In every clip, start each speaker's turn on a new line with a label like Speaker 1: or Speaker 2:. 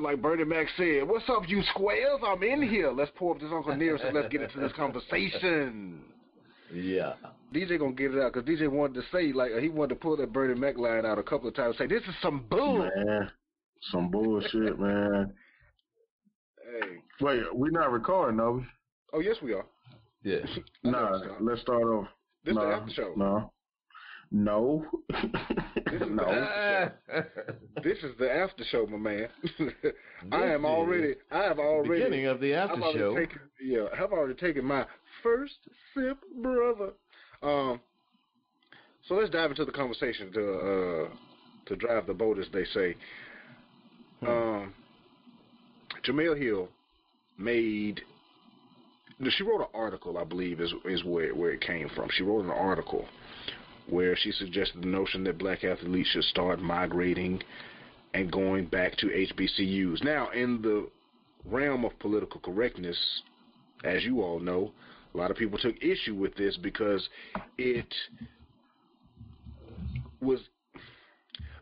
Speaker 1: like Bernie Mac said, what's up, you squares? I'm in here. Let's pull up this Uncle Nearest and let's get into this conversation.
Speaker 2: Yeah.
Speaker 1: DJ gonna get it out because DJ wanted to say like he wanted to pull that Bernie Mac line out a couple of times. Say this is some bull.
Speaker 3: Man, some bullshit, man.
Speaker 1: Hey.
Speaker 3: Wait, we're not recording, are we?
Speaker 1: Oh yes, we are.
Speaker 2: Yeah.
Speaker 3: nah, let's start off.
Speaker 1: This
Speaker 3: no,
Speaker 1: the after show.
Speaker 3: No. No.
Speaker 1: This is
Speaker 3: no.
Speaker 1: the after show. this is the after show, my man. I am already. I have already.
Speaker 2: Beginning of the after
Speaker 1: I've
Speaker 2: show.
Speaker 1: Taken, yeah, I've already taken my first sip, brother. Um. So let's dive into the conversation to uh to drive the boat, as they say. Um. Jemele Hill made. She wrote an article, I believe, is is where where it came from. She wrote an article where she suggested the notion that black athletes should start migrating and going back to HBCUs. Now, in the realm of political correctness, as you all know, a lot of people took issue with this because it was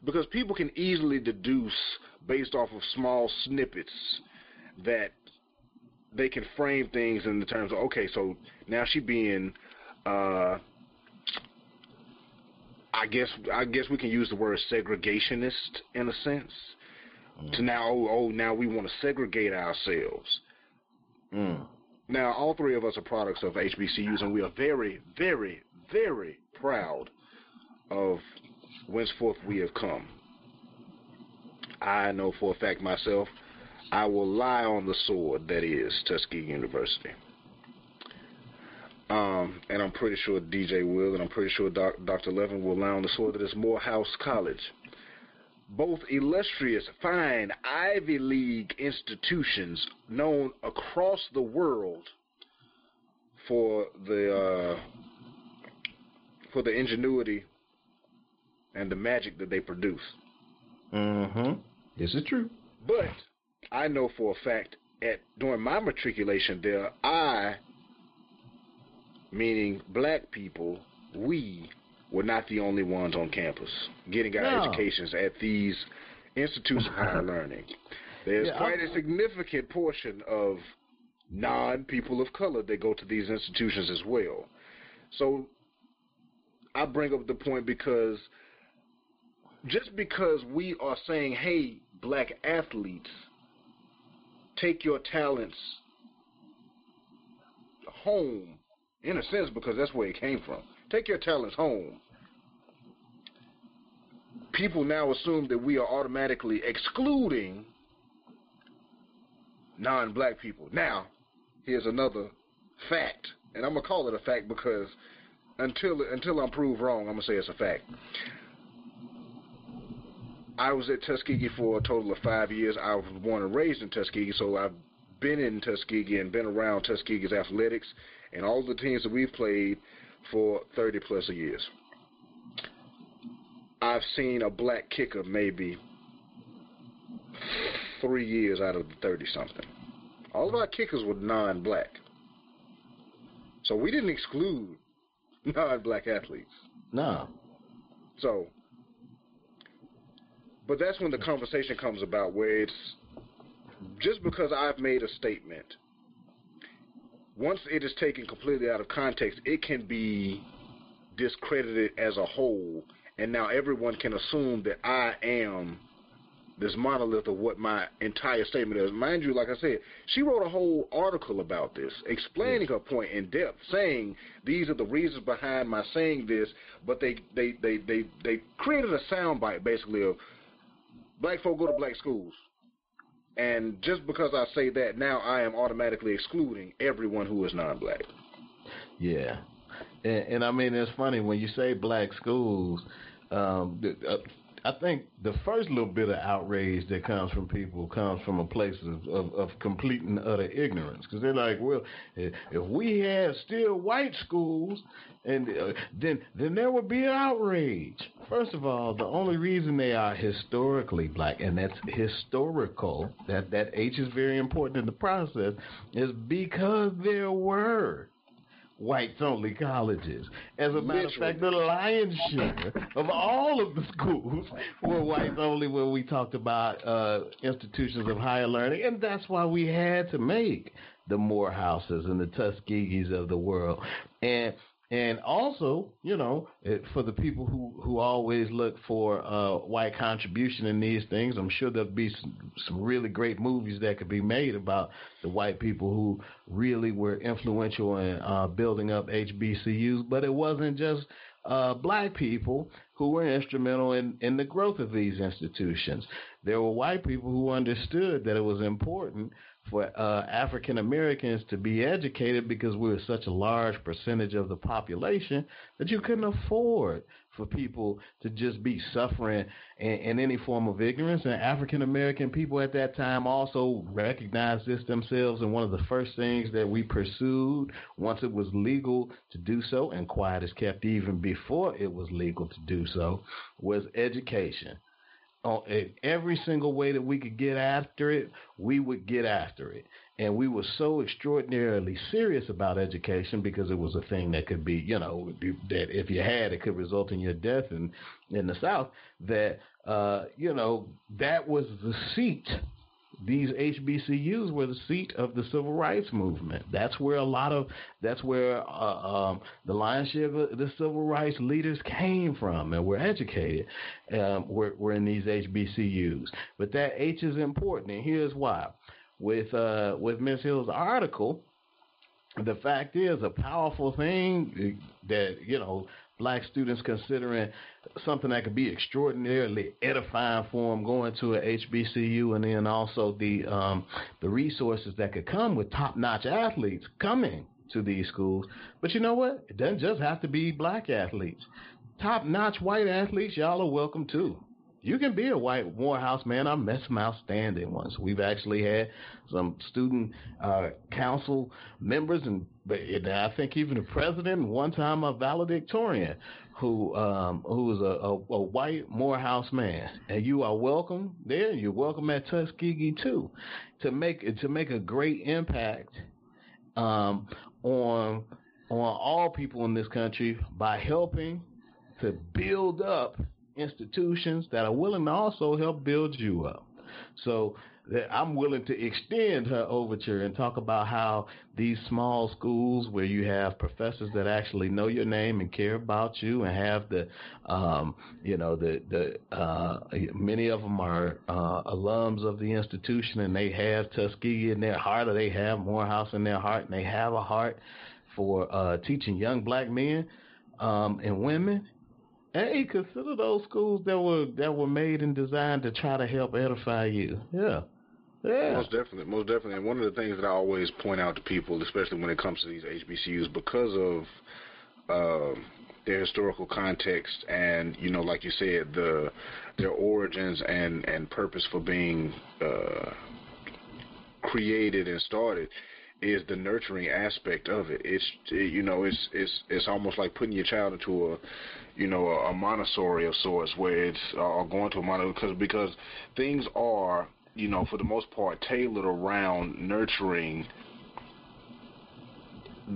Speaker 1: because people can easily deduce based off of small snippets that they can frame things in the terms of okay, so now she being uh I guess I guess we can use the word segregationist in a sense. To now, oh, oh, now we want to segregate ourselves.
Speaker 2: Mm.
Speaker 1: Now, all three of us are products of HBCUs, and we are very, very, very proud of whenceforth we have come. I know for a fact myself, I will lie on the sword that is Tuskegee University. Um, and I'm pretty sure DJ will, and I'm pretty sure Doc, Dr. Levin will on the sword that is Morehouse College. Both illustrious, fine Ivy League institutions known across the world for the uh, for the ingenuity and the magic that they produce.
Speaker 2: Mm-hmm. This is it true?
Speaker 1: But I know for a fact at during my matriculation there, I, meaning black people, we were not the only ones on campus getting our
Speaker 2: No.
Speaker 1: educations at these institutes of higher learning. There's
Speaker 2: Yeah,
Speaker 1: quite a significant portion of non people of color that go to these institutions as well. So I bring up the point because just because we are saying, hey, black athletes, take your talents home, in a sense, because that's where it came from. Take your talents home. People now assume that we are automatically excluding non black people. Now, here's another fact, and I'm going to call it a fact because until until I'm proved wrong, I'm going to say it's a fact. I was at Tuskegee for a total of five years. I was born and raised in Tuskegee, so I've been in Tuskegee and been around Tuskegee's athletics and all the teams that we've played for 30 plus years. I've seen a black kicker maybe three years out of the 30 something. All of our kickers were non black. So we didn't exclude non black athletes.
Speaker 2: No.
Speaker 1: So, but that's when the conversation comes about where it's just because I've made a statement, once it is taken completely out of context, it can be discredited as a whole, and now everyone can assume that I am this monolith of what my entire statement is. Mind you, like I said, she wrote a whole article about this, explaining her point in depth, saying these are the reasons behind my saying this, but they they they they, they created a soundbite basically of black folk go to black schools. And just because I say that now, I am automatically excluding everyone who is non-black.
Speaker 2: Yeah, and, and I mean it's funny when you say black schools. Um, uh, I think the first little bit of outrage that comes from people comes from a place of, of, of complete and utter ignorance because they're like, well, if we had still white schools, and uh, then then there would be an outrage. First of all, the only reason they are historically black, and that's historical, that that H is very important in the process, is because there were whites only colleges. As a matter of fact, the lion's share of all of the schools were whites only when we talked about uh, institutions of higher learning. And that's why we had to make the Morehouses and the Tuskegees of the world. And and also, you know, it, for the people who, who always look for uh, white contribution in these things, I'm sure there'll be some, some really great movies that could be made about the white people who really were influential in uh, building up HBCUs. But it wasn't just uh, black people who were instrumental in, in the growth of these institutions. There were white people who understood that it was important for uh, African Americans to be educated because we were such a large percentage of the population that you couldn't afford for people to just be suffering in, in any form of ignorance. And African American people at that time also recognized this themselves. And one of the first things that we pursued once it was legal to do so, and quiet is kept even before it was legal to do so, was education on every single way that we could get after it, we would get after it. And we were so extraordinarily serious about education because it was a thing that could be, you know, that if you had, it could result in your death in, in the South, that, uh, you know, that was the seat these HBCUs were the seat of the civil rights movement. That's where a lot of that's where uh, um, the lion's share of the civil rights leaders came from and were educated. Um, were, were in these HBCUs. But that H is important, and here's why. With uh, with Ms. Hill's article, the fact is a powerful thing that you know black students considering something that could be extraordinarily edifying for them going to a HBCU, and then also the um, the resources that could come with top notch athletes coming to these schools. But you know what? It doesn't just have to be black athletes. Top notch white athletes, y'all are welcome too you can be a white Morehouse man. I met some outstanding ones. We've actually had some student uh, council members, and, and I think even the president, one time a valedictorian, who um, who was a, a, a white Morehouse man. And you are welcome there. You're welcome at Tuskegee too, to make to make a great impact um, on on all people in this country by helping to build up institutions that are willing to also help build you up. So I'm willing to extend her overture and talk about how these small schools where you have professors that actually know your name and care about you and have the, um, you know, the the uh, many of them are uh, alums of the institution and they have Tuskegee in their heart or they have Morehouse in their heart and they have a heart for uh, teaching young black men um, and women Hey, consider those schools that were that were made and designed to try to help edify you. Yeah. Yeah.
Speaker 1: Most definitely, most definitely. And one of the things that I always point out to people, especially when it comes to these HBCUs, because of uh, their historical context and you know, like you said, the their origins and and purpose for being uh, created and started is the nurturing aspect of it. It's you know it's it's it's almost like putting your child into a you know a, a Montessori of sorts where it's uh, going to a Montessori because because things are you know for the most part tailored around nurturing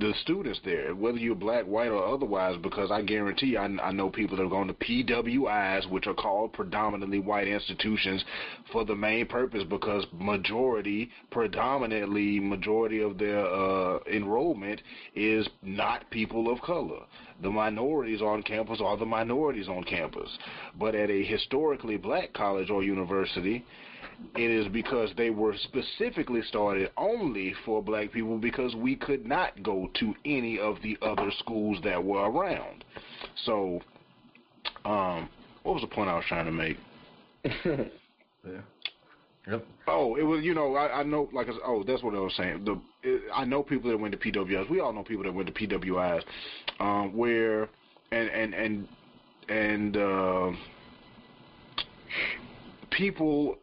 Speaker 1: the students there, whether you're black, white, or otherwise, because I guarantee I, I know people that are going to PWIs, which are called predominantly white institutions, for the main purpose because majority, predominantly majority of their uh, enrollment is not people of color. The minorities on campus are the minorities on campus. But at a historically black college or university, it is because they were specifically started only for black people because we could not go to any of the other schools that were around. So, um, what was the point I was trying to make?
Speaker 2: yeah. Yep.
Speaker 1: Oh, it was you know I, I know like I, oh that's what I was saying. The it, I know people that went to PWIs. We all know people that went to PWIs, um, where and and and and uh, people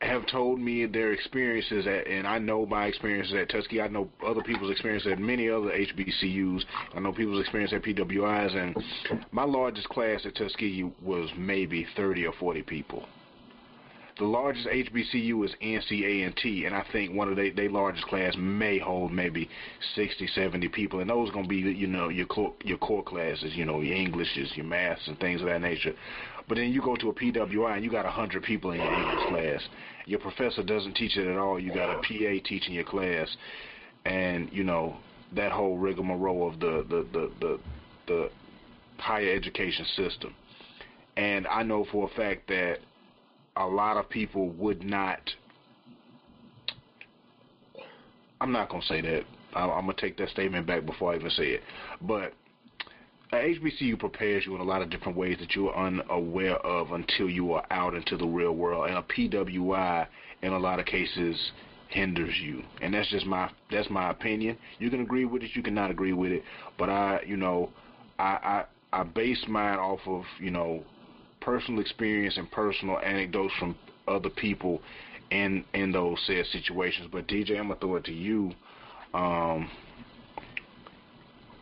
Speaker 1: have told me their experiences at, and I know my experiences at Tuskegee. I know other people's experiences at many other HBCUs. I know people's experience at PWIs, and my largest class at Tuskegee was maybe 30 or 40 people. the largest HBCU is NCA&T, and I think one of their they largest class may hold maybe 60, 70 people, and those are going to be you know your core your core classes, you know your Englishes, your maths, and things of that nature. But then you go to a PWI and you got a 100 people in your English class. Your professor doesn't teach it at all. You got a PA teaching your class, and you know that whole rigmarole of the the the the, the higher education system. And I know for a fact that a lot of people would not. I'm not gonna say that. I'm, I'm gonna take that statement back before I even say it. But HBCU prepares you in a lot of different ways that you are unaware of until you are out into the real world. And a PWI, in a lot of cases, hinders you. And that's just my that's my opinion. You can agree with it, you cannot agree with it. But I, you know, I I, I base mine off of you know personal experience and personal anecdotes from other people in in those said situations. But DJ, I'm gonna throw it to you. Um,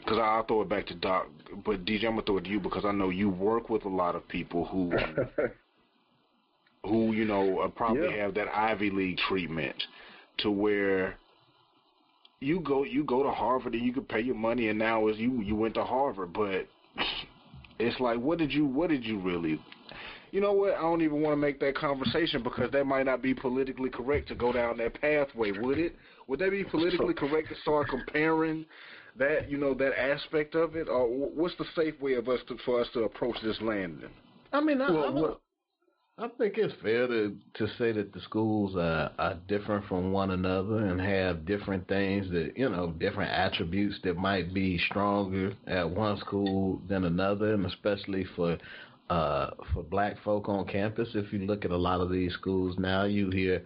Speaker 1: because I'll throw it back to Doc. But DJ, I'm gonna throw it to you because I know you work with a lot of people who, who you know, uh, probably
Speaker 3: Yeah.
Speaker 1: have that Ivy League treatment, to where you go you go to Harvard and you can pay your money, and now is you you went to Harvard, but it's like, what did you what did you really? You know what? I don't even want to make that conversation because that might not be politically correct to go down that pathway, would it? Would that be politically correct to start comparing that you know that aspect of it, or what's the safe way of us to, for us to approach this landing?
Speaker 2: I mean, I,
Speaker 3: Well,
Speaker 2: I,
Speaker 3: what-
Speaker 2: I think it's fair to to say that the schools are, are different from one another and have different things that you know different attributes that might be stronger at one school than another, and especially for uh, for black folk on campus. If you look at a lot of these schools now, you hear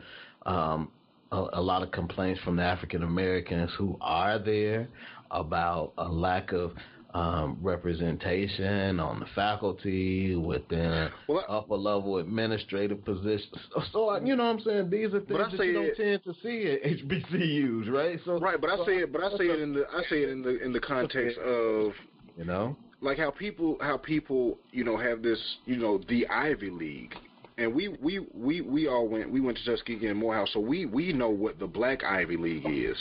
Speaker 2: um, a, a lot of complaints from the African Americans who are there about a lack of um, representation on the faculty within
Speaker 1: Well, I-
Speaker 2: upper level administrative positions. So, so you know what I'm saying? These are
Speaker 1: I
Speaker 2: things that
Speaker 1: say
Speaker 2: you don't
Speaker 1: it-
Speaker 2: tend to see at HBCUs, right? So
Speaker 1: Right, but I
Speaker 2: so
Speaker 1: say it, but I say it in the I say it in the in the context of
Speaker 2: you know.
Speaker 1: like how people how people you know have this you know the Ivy League, and we we we we all went we went to Tuskegee and Morehouse, so we we know what the Black Ivy League is.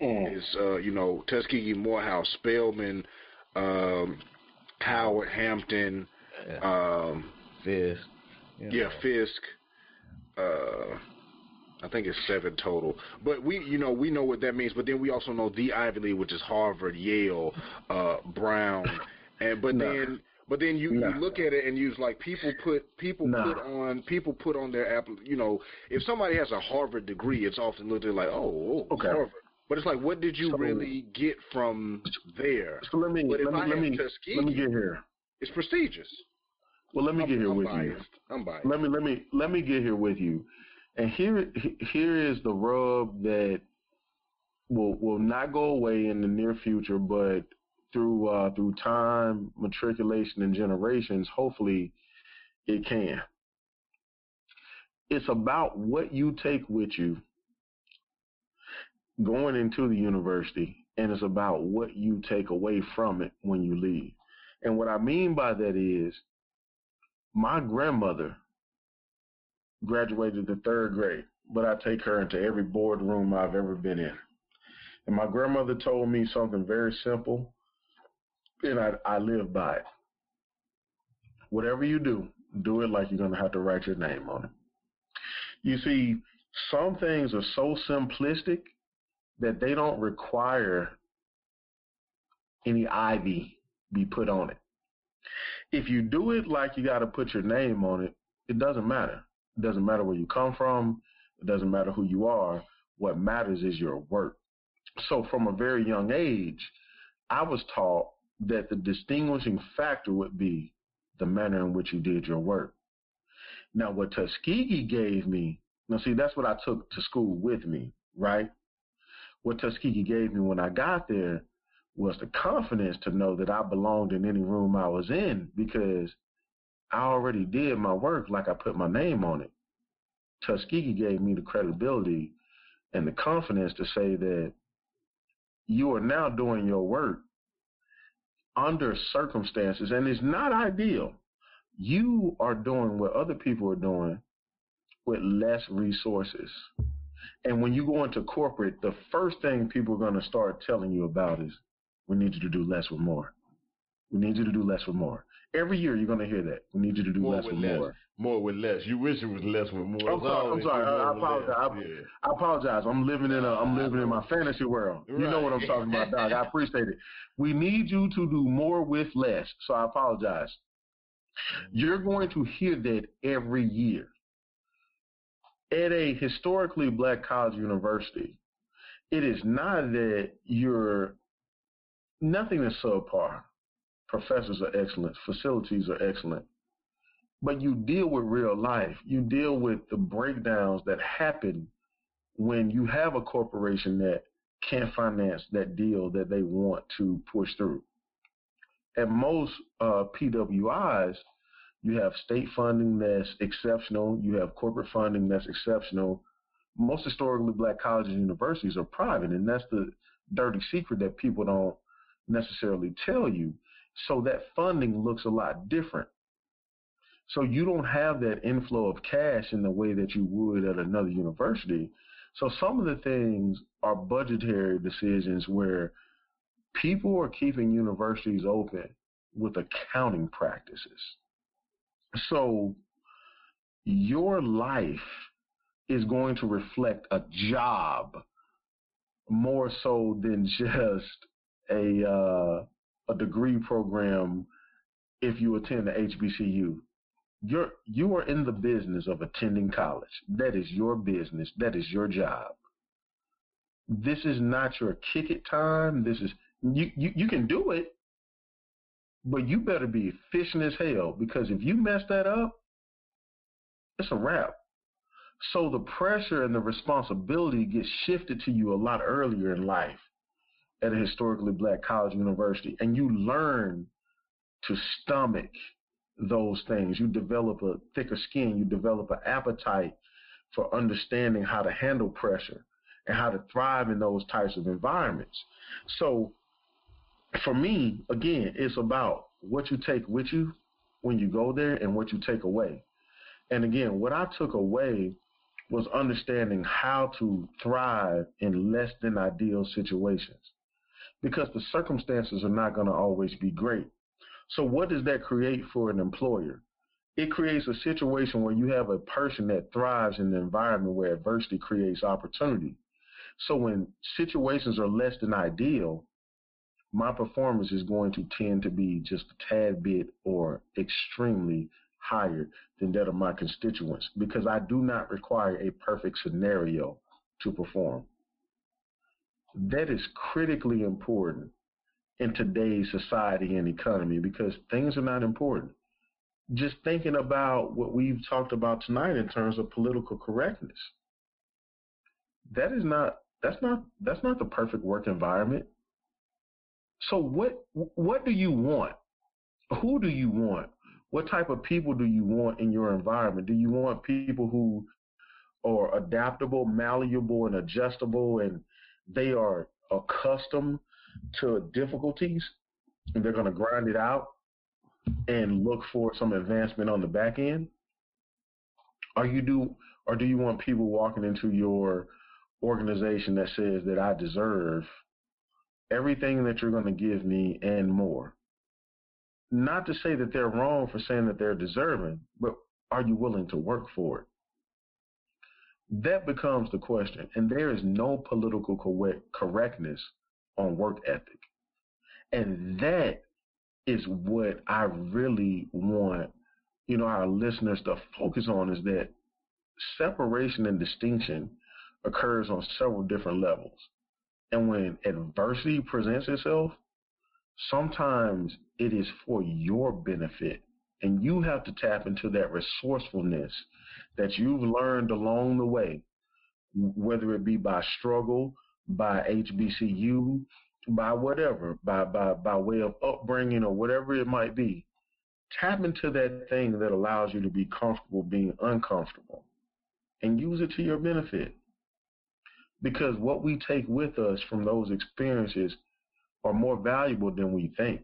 Speaker 3: Mm.
Speaker 1: Is uh, you know Tuskegee, Morehouse, Spelman, um, Howard, Hampton, um,
Speaker 2: Fisk. you
Speaker 1: yeah. Fisk. Uh, I think it's seven total. But we, you know, we know what that means. But then we also know the Ivy League, which is Harvard, Yale, uh, Brown, and but then. But then you,
Speaker 3: No.
Speaker 1: you look at it and use like people put people
Speaker 3: No.
Speaker 1: put on people put on their app you know if somebody has a Harvard degree it's often looked at like oh, oh
Speaker 3: Okay.
Speaker 1: Harvard but it's like what did you
Speaker 3: So-
Speaker 1: really get from there
Speaker 3: So let me
Speaker 1: But if
Speaker 3: let me
Speaker 1: I
Speaker 3: let me
Speaker 1: Tuskegee-
Speaker 3: let me get here.
Speaker 1: it's prestigious
Speaker 3: Well, let me
Speaker 1: I'm,
Speaker 3: get here
Speaker 1: I'm
Speaker 3: with
Speaker 1: biased
Speaker 3: you.
Speaker 1: I'm biased
Speaker 3: Let me let me let me get here with you. And here here is the rub that will will not go away in the near future, but through uh, through time, matriculation, and generations, hopefully it can. It's about what you take with you going into the university, and it's about what you take away from it when you leave. And what I mean by that is, my grandmother graduated the third grade, but I take her into every boardroom I've ever been in. And my grandmother told me something very simple, and I, I live by it. Whatever you do, do it like you're going to have to write your name on it. You see, some things are so simplistic that they don't require any ivy be put on it. If you do it like you got to put your name on it, it doesn't matter. It doesn't matter where you come from. It doesn't matter who you are. What matters is your work. So from a very young age, I was taught that the distinguishing factor would be the manner in which you did your work. Now, what Tuskegee gave me, now see, that's what I took to school with me, right? What Tuskegee gave me when I got there was the confidence to know that I belonged in any room I was in because I already did my work like I put my name on it. Tuskegee gave me the credibility and the confidence to say that you are now doing your work under circumstances, and it's not ideal. You are doing what other people are doing with less resources. And when you go into corporate, the first thing people are going to start telling you about is we need you to do less with more. We need you to do less with more. Every year you're going to hear that. We need you to do
Speaker 2: more
Speaker 3: less
Speaker 2: with
Speaker 3: with
Speaker 2: less.
Speaker 3: more.
Speaker 2: More with less. You wish it was less with more.
Speaker 3: I'm sorry, I'm sorry. I- I apologize. I-
Speaker 2: Yeah.
Speaker 3: I apologize. I'm living in a I'm living in my fantasy world. You know what I'm talking about, Doc. I appreciate it. We need you to do more with less. So I apologize. Mm-hmm. You're going to hear that every year. At a historically black college university, it is not that you're nothing is subpar. Professors are excellent, facilities are excellent. But you deal with real life. You deal with the breakdowns that happen when you have a corporation that can't finance that deal that they want to push through. At most uh, PWIs, you have state funding that's exceptional. You have corporate funding that's exceptional. Most historically black colleges and universities are private, and that's the dirty secret that people don't necessarily tell you. So that funding looks a lot different. So you don't have that inflow of cash in the way that you would at another university. So some of the things are budgetary decisions where people are keeping universities open with accounting practices. So your life is going to reflect a job more so than just a uh, a degree program if you attend the HBCU. You're you are in the business of attending college. That is your business. That is your job. This is not your kick it time. This is you, you you can do it, but you better be efficient as hell because if you mess that up, it's a wrap. So the pressure and the responsibility gets shifted to you a lot earlier in life at a historically black college university, and you learn to stomach those things. You develop a thicker skin. You develop an appetite for understanding how to handle pressure and how to thrive in those types of environments. So for me, again, it's about what you take with you when you go there and what you take away. And again, what I took away was understanding how to thrive in less than ideal situations because the circumstances are not going to always be great. So what does that create for an employer? It creates a situation where you have a person that thrives in the environment where adversity creates opportunity. So when situations are less than ideal, my performance is going to tend to be just a tad bit or extremely higher than that of my constituents because I do not require a perfect scenario to perform. That is critically important in today's society and economy because things are not important. Just thinking about what we've talked about tonight in terms of political correctness. That is not that's not that's not the perfect work environment. So what what do you want? Who do you want? What type of people do you want in your environment? Do you want people who are adaptable, malleable, and adjustable, and they are accustomed to difficulties and they're going to grind it out and look for some advancement on the back end? Are you do or do you want people walking into your organization that says that I deserve everything that you're going to give me and more? Not to say that they're wrong for saying that they're deserving, but are you willing to work for it? That becomes the question. And there is no political correctness on work ethic. And that is what I really want, you know, our listeners to focus on is that separation and distinction occurs on several different levels. And when adversity presents itself, sometimes it is for your benefit. And you have to tap into that resourcefulness that you've learned along the way, whether it be by struggle, by HBCU, by whatever, by, by, by way of upbringing or whatever it might be. Tap into that thing that allows you to be comfortable being uncomfortable and use it to your benefit. Because what we take with us from those experiences are more valuable than we think.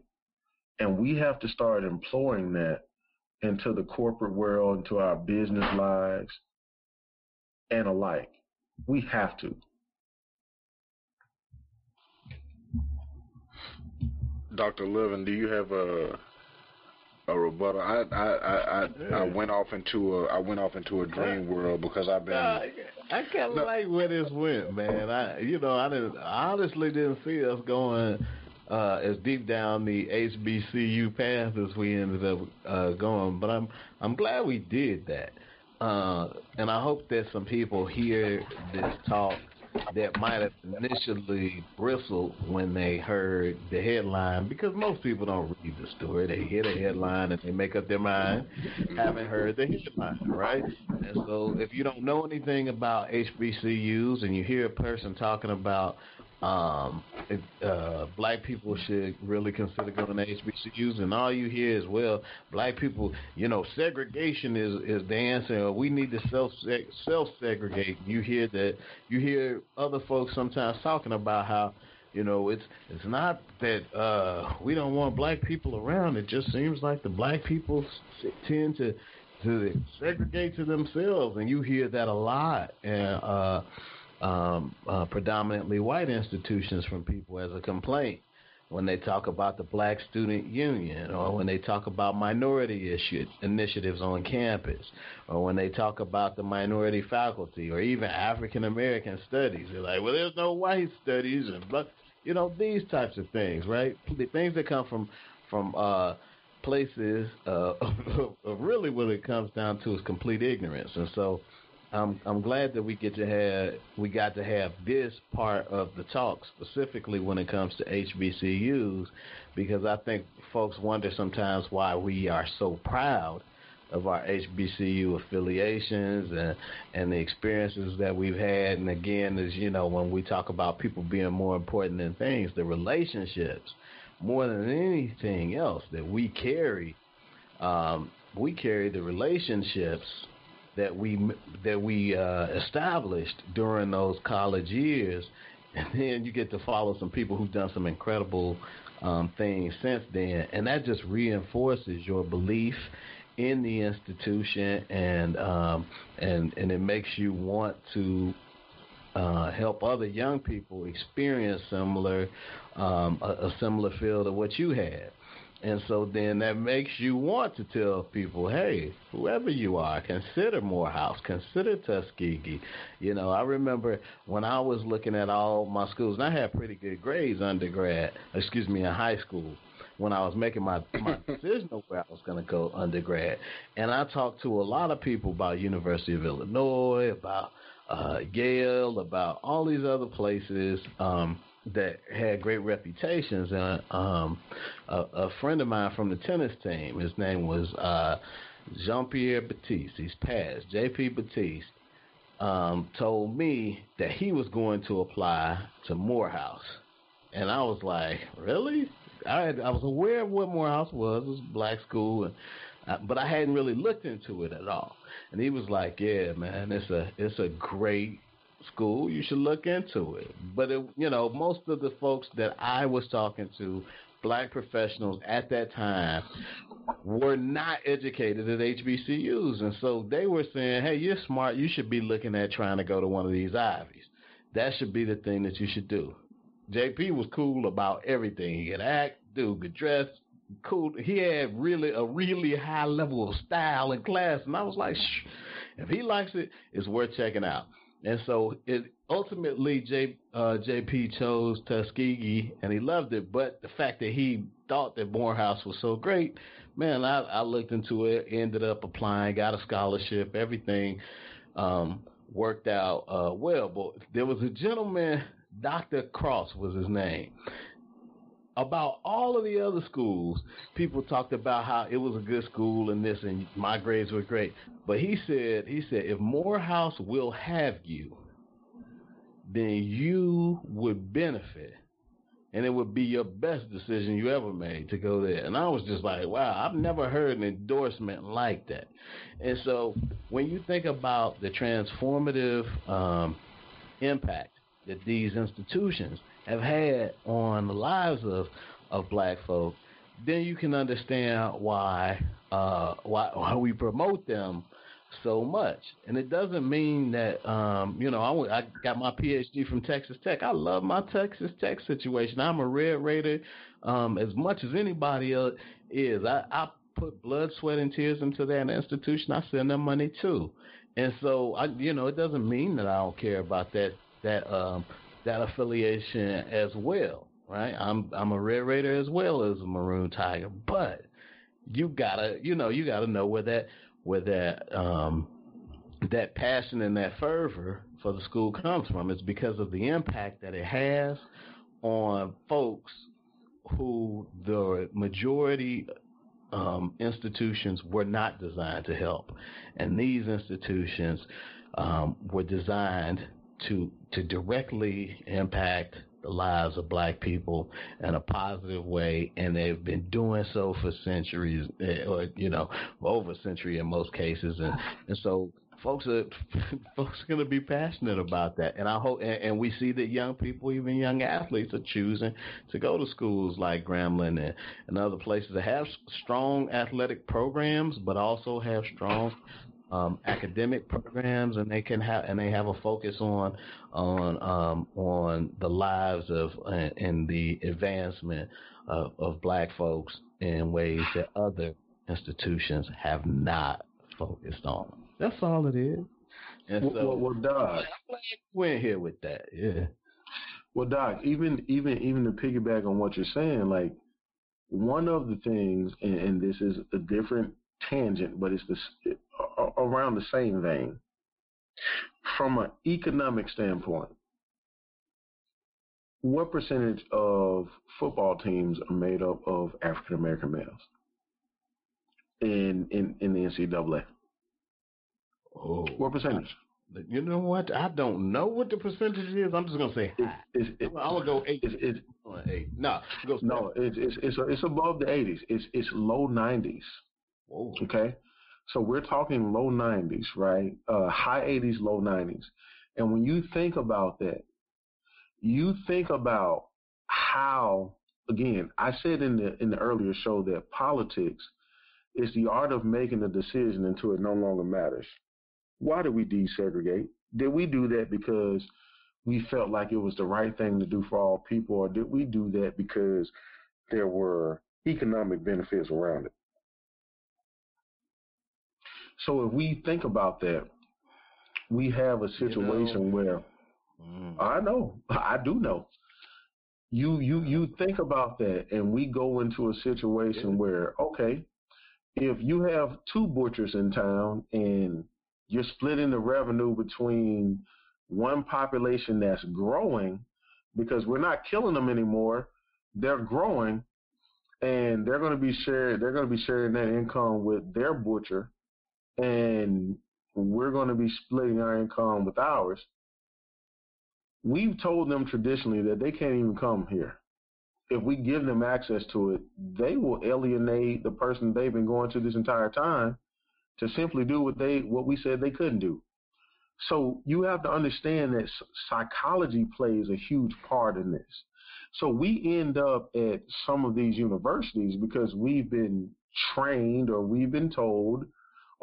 Speaker 3: And we have to start employing that into the corporate world, into our business lives, and alike. We have to.
Speaker 1: Dr. Levin, do you have a a rebuttal? I I I, I, I went off into a I went off into a dream world because I've been.
Speaker 2: I, I kind of no. like where this went, man. I you know I didn't I honestly didn't see us going uh, as deep down the HBCU path as we ended up uh, going, but I'm I'm glad we did that. Uh, and I hope that some people hear this talk that might have initially bristled when they heard the headline because most people don't read the story. They hear the headline and they make up their mind, haven't heard the headline, right? And so if you don't know anything about HBCUs and you hear a person talking about um, it, uh, black people should really consider going to HBCUs, and all you hear is, well, black people, you know, segregation is is the answer. We need to self self segregate. You hear that. You hear other folks sometimes talking about how. You know, it's it's not that uh, we don't want black people around. It just seems like the black people tend to to segregate to themselves, and you hear that a lot. And uh, um, uh, predominantly white institutions from people as a complaint when they talk about the Black Student Union or when they talk about minority issue, initiatives on campus or when they talk about the minority faculty or even African American studies. They're like, well, there's no white studies and but you know these types of things, right? The things that come from from uh, places uh, really what it comes down to is complete ignorance, and so I'm I'm glad that we get to have we got to have this part of the talk specifically when it comes to HBCUs because I think folks wonder sometimes why we are so proud of our HBCU affiliations and and the experiences that we've had. And again as you know when we talk about people being more important than things the relationships more than anything else that we carry um, we carry the relationships that we that we uh, established during those college years, and then you get to follow some people who've done some incredible um, things since then, and that just reinforces your belief in the institution, and um, and and it makes you want to uh, help other young people experience similar um, a, a, similar field of what you had. And so then that makes you want to tell people, hey, whoever you are, consider Morehouse, consider Tuskegee. You know, I remember when I was looking at all my schools, and I had pretty good grades undergrad, excuse me, in high school when I was making my my decision of where I was going to go undergrad. And I talked to a lot of people about University of Illinois, about uh, Yale, about all these other places. Um, that had great reputations. And um, a, a, friend of mine from the tennis team, his name was uh, Jean Pierre Baptiste. He's passed. J.P. Baptiste um, told me that he was going to apply to Morehouse, and I was like, really? I had, I was aware of what Morehouse was. It was a black school, and uh, but I hadn't really looked into it at all. And he was like, "Yeah, man, it's a it's a great school, you should look into it. But it, you know, most of the folks that I was talking to, black professionals at that time, were not educated at HBCUs, and so they were saying, "Hey, you're smart. You should be looking at trying to go to one of these Ivies. That should be the thing that you should do." JP was cool about everything. He could act, do, could dress, cool. He had really a really high level of style and class, and I was like, if he likes it, it's worth checking out. And so it ultimately J, uh, JP chose Tuskegee and he loved it. But the fact that he thought that Morehouse was so great, man, I, I looked into it, ended up applying, got a scholarship, everything um, worked out uh, well. But there was a gentleman, Dr. Cross was his name. About all of the other schools, people talked about how it was a good school and this, and my grades were great. But he said, he said, if Morehouse will have you, then you would benefit. And it would be your best decision you ever made to go there. And I was just like, wow, I've never heard an endorsement like that. And so when you think about the transformative um, impact that these institutions have had on the lives of, of black folk, then you can understand why uh, why, why we promote them so much. And it doesn't mean that, um, you know, I, I got my PhD from Texas Tech. I love my Texas Tech situation. I'm a Red Raider um, as much as anybody else is. I, I put blood, sweat, and tears into that institution. I send them money too. And so, I, you know, it doesn't mean that I don't care about that that um, that affiliation as well, right? I'm I'm a Red Raider as well as a Maroon Tiger, but you gotta, you know, you gotta know where that where that um, that passion and that fervor for the school comes from. It's because of the impact that it has on folks who the majority um, institutions were not designed to help, and these institutions um, were designed to to directly impact the lives of black people in a positive way, and they've been doing so for centuries, eh, or you know, over a century in most cases, and and so folks are folks are going to be passionate about that, and I hope, and, and, we see that young people, even young athletes, are choosing to go to schools like Grambling and, and other places that have strong athletic programs, but also have strong um, academic programs, and they can have and they have a focus on on um, on the lives of and, and the advancement of, of black folks in ways that other institutions have not focused on. That's all it is.
Speaker 3: And well, so, well, well Doc,
Speaker 2: we're here with that. Yeah.
Speaker 3: Well, Doc, even even even to piggyback on what you're saying, like one of the things, and, and this is a different tangent, but it's the around the same vein. From an economic standpoint, what percentage of football teams are made up of African American males in, in in the NCAA?
Speaker 2: Oh,
Speaker 3: what percentage?
Speaker 2: You know what? I don't know what the percentage is. I'm just gonna say high. It's, it's, I'm gonna go eight.
Speaker 3: It's, it's,
Speaker 2: eight. No,
Speaker 3: no. It's it's it's, it's above the 80s. It's it's low 90s.
Speaker 2: Whoa.
Speaker 3: Okay. So we're talking low 90s, right? Uh, high 80s, low 90s. And when you think about that, you think about how, again, I said in the in the earlier show that politics is the art of making a decision until it no longer matters. Why did we desegregate? Did we do that because we felt like it was the right thing to do for all people, or did we do that because there were economic benefits around it? So if we think about that, we have a situation you know, where mm. I know, I do know. You you you think about that, and we go into a situation yeah. where okay, if you have two butchers in town and you're splitting the revenue between one population that's growing because we're not killing them anymore, they're growing, and they're going to be shared. They're going to be sharing that income with their butcher and we're going to be splitting our income with ours, we've told them traditionally that they can't even come here. If we give them access to it, they will alienate the person they've been going to this entire time to simply do what they what we said they couldn't do. So you have to understand that psychology plays a huge part in this. So we end up at some of these universities because we've been trained or we've been told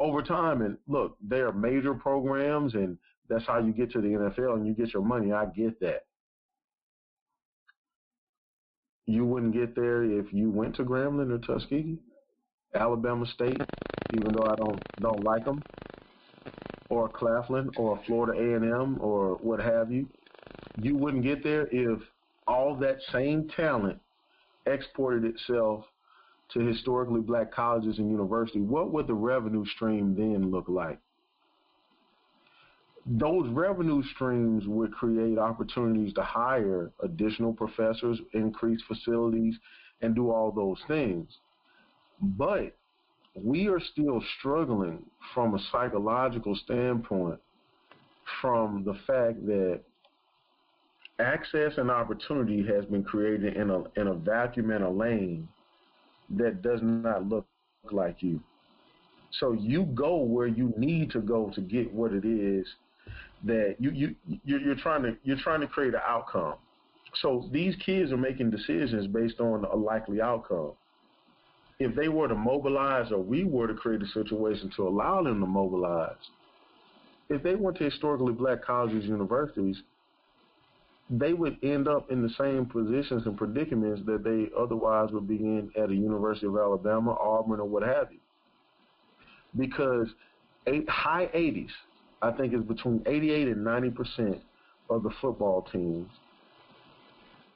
Speaker 3: over time. And look, they are major programs, and that's how you get to the NFL and you get your money. I get that. You wouldn't get there if you went to Grambling or Tuskegee, Alabama State, even though I don't don't like them, or Claflin or Florida A&M or what have you. You wouldn't get there if all that same talent exported itself to historically black colleges and universities, what would the revenue stream then look like? Those revenue streams would create opportunities to hire additional professors, increase facilities, and do all those things. But we are still struggling from a psychological standpoint from the fact that access and opportunity has been created in a in a vacuum and a lane that does not look like you. So you go where you need to go to get what it is that you you you're, trying to you're trying to create an outcome. So these kids are making decisions based on a likely outcome. if they were to mobilize or we were to create a situation to allow them to mobilize, if they went to historically black colleges, universities, they would end up in the same positions and predicaments that they otherwise would be in at a University of Alabama, Auburn, or what have you. Because eight, high 80s, I think is between 88 and 90 percent of the football teams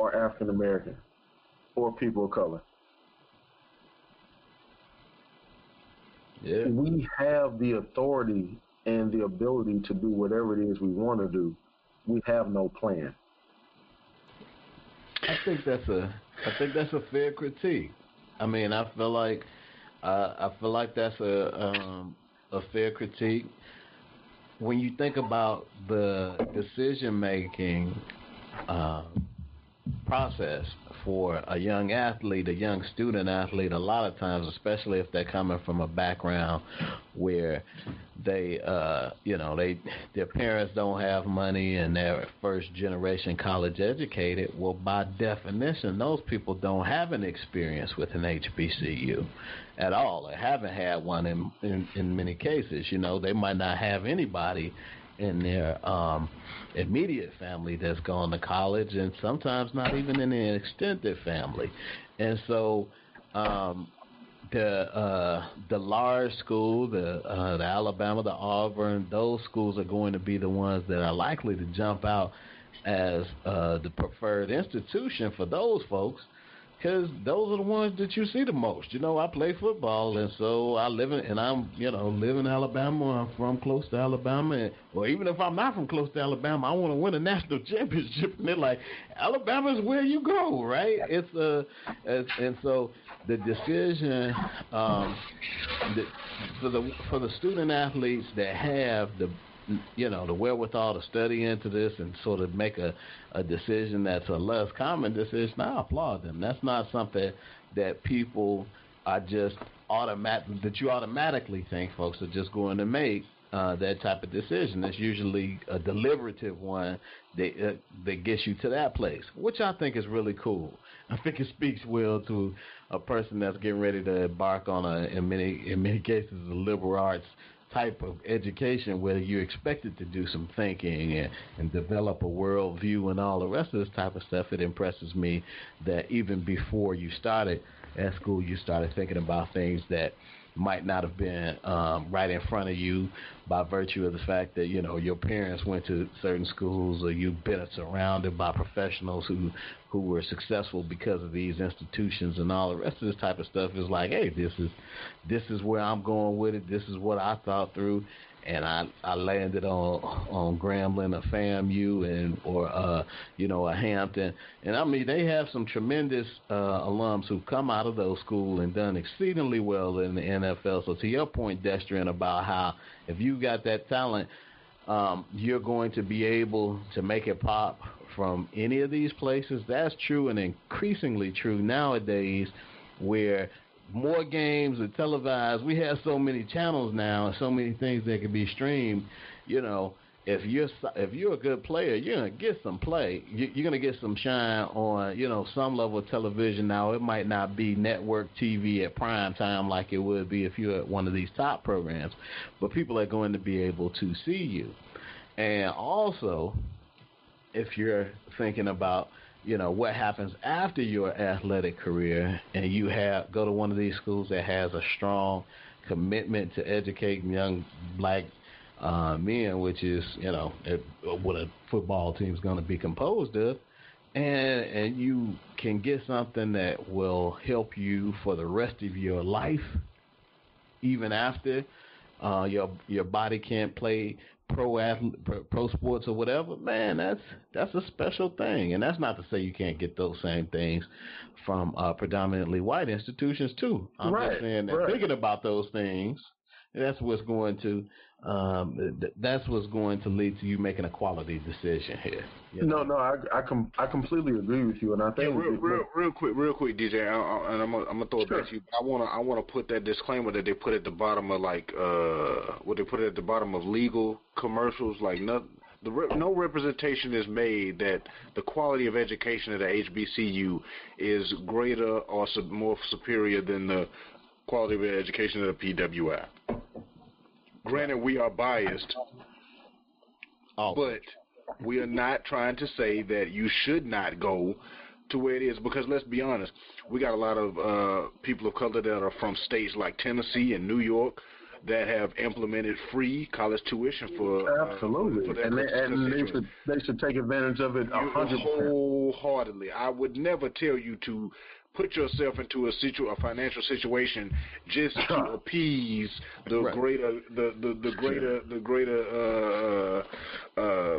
Speaker 3: are African American or people of color.
Speaker 2: Yeah.
Speaker 3: We have the authority and the ability to do whatever it is we want to do. We have no plan.
Speaker 2: I think that's a I think that's a fair critique. I mean, I feel like uh, I feel like that's a um, a fair critique. When you think about the decision making uh, process for a young athlete, a young student athlete, a lot of times, especially if they're coming from a background where they, uh, you know, they their parents don't have money and they're first generation college educated. Well, by definition, those people don't have an experience with an HBCU at all. They haven't had one in in, in many cases. You know, they might not have anybody in their um, immediate family that's gone to college, and sometimes not even in an extended family. And so, um, the uh, the large school, the uh, the Alabama, the Auburn, those schools are going to be the ones that are likely to jump out as uh, the preferred institution for those folks because those are the ones that you see the most. You know, I play football, and so I live in, and I'm, you know, live in Alabama. I'm from close to Alabama, and, or even if I'm not from close to Alabama, I want to win a national championship. And they're like, Alabama's where you go, right? It's uh, and, and so the decision um, the, for the for the student athletes that have the you know the wherewithal to study into this and sort of make a, a decision that's a less common decision, I applaud them. That's not something that people are just automatic that you automatically think folks are just going to make uh, that type of decision. It's usually a deliberative one that uh, that gets you to that place, which I think is really cool. I think it speaks well to a person that's getting ready to embark on a in many in many cases a liberal arts type of education where you're expected to do some thinking and, and develop a worldview and all the rest of this type of stuff, it impresses me that even before you started at school, you started thinking about things that might not have been um, right in front of you by virtue of the fact that you know your parents went to certain schools or you've been surrounded by professionals who who were successful because of these institutions and all the rest of this type of stuff is like hey this is this is where I'm going with it. This is what I thought through. And I I landed on on Grambling or FAMU and or uh you know a Hampton. And I mean they have some tremendous uh alums who come out of those schools and done exceedingly well in the NFL. So to your point, Destrian, about how if you got that talent, um, you're going to be able to make it pop from any of these places. That's true and increasingly true nowadays where more games are televised. We have so many channels now and so many things that can be streamed. You know, if you're if you're a good player, you're gonna get some play. You're gonna get some shine on you know some level of television. Now it might not be network TV at prime time like it would be if you're at one of these top programs, but people are going to be able to see you. And also, if you're thinking about you know what happens after your athletic career and you have go to one of these schools that has a strong commitment to educating young black uh, men, which is you know it, what a football team is going to be composed of, and and you can get something that will help you for the rest of your life, even after uh, your your body can't play pro athlete, pro, sports or whatever, man, that's that's a special thing. And that's not to say you can't get those same things from uh, predominantly white institutions too. I'm
Speaker 3: right,
Speaker 2: just saying that
Speaker 3: right.
Speaker 2: thinking about those things, that's what's going to um, th- that's what's going to lead to you making a quality decision here. you
Speaker 3: No,
Speaker 2: know?
Speaker 3: no, I I, com- I completely agree with you, and I
Speaker 1: Yeah,
Speaker 3: think
Speaker 1: real,
Speaker 3: that-
Speaker 1: real, real quick, real quick, DJ, I, I, and I'm gonna, I'm gonna throw it back to you. I wanna, I wanna put that disclaimer that they put at the bottom of like, uh, what they put at the bottom of legal commercials, like no, the re- no representation is made that the quality of education at a HBCU is greater or sub- more superior than the quality of education at a PWI. Granted, we are biased,
Speaker 2: Oh,
Speaker 1: but we are not trying to say that you should not go to where it is because let's be honest, we got a lot of uh, people of color that are from states like Tennessee and New York that have implemented free college tuition for uh,
Speaker 3: Absolutely,
Speaker 1: for
Speaker 3: and they, and they should they should take advantage of it a hundred
Speaker 1: wholeheartedly. I would never tell you to put yourself into a situ a financial situation just to appease the
Speaker 2: Right.
Speaker 1: greater the, the, the greater the greater uh uh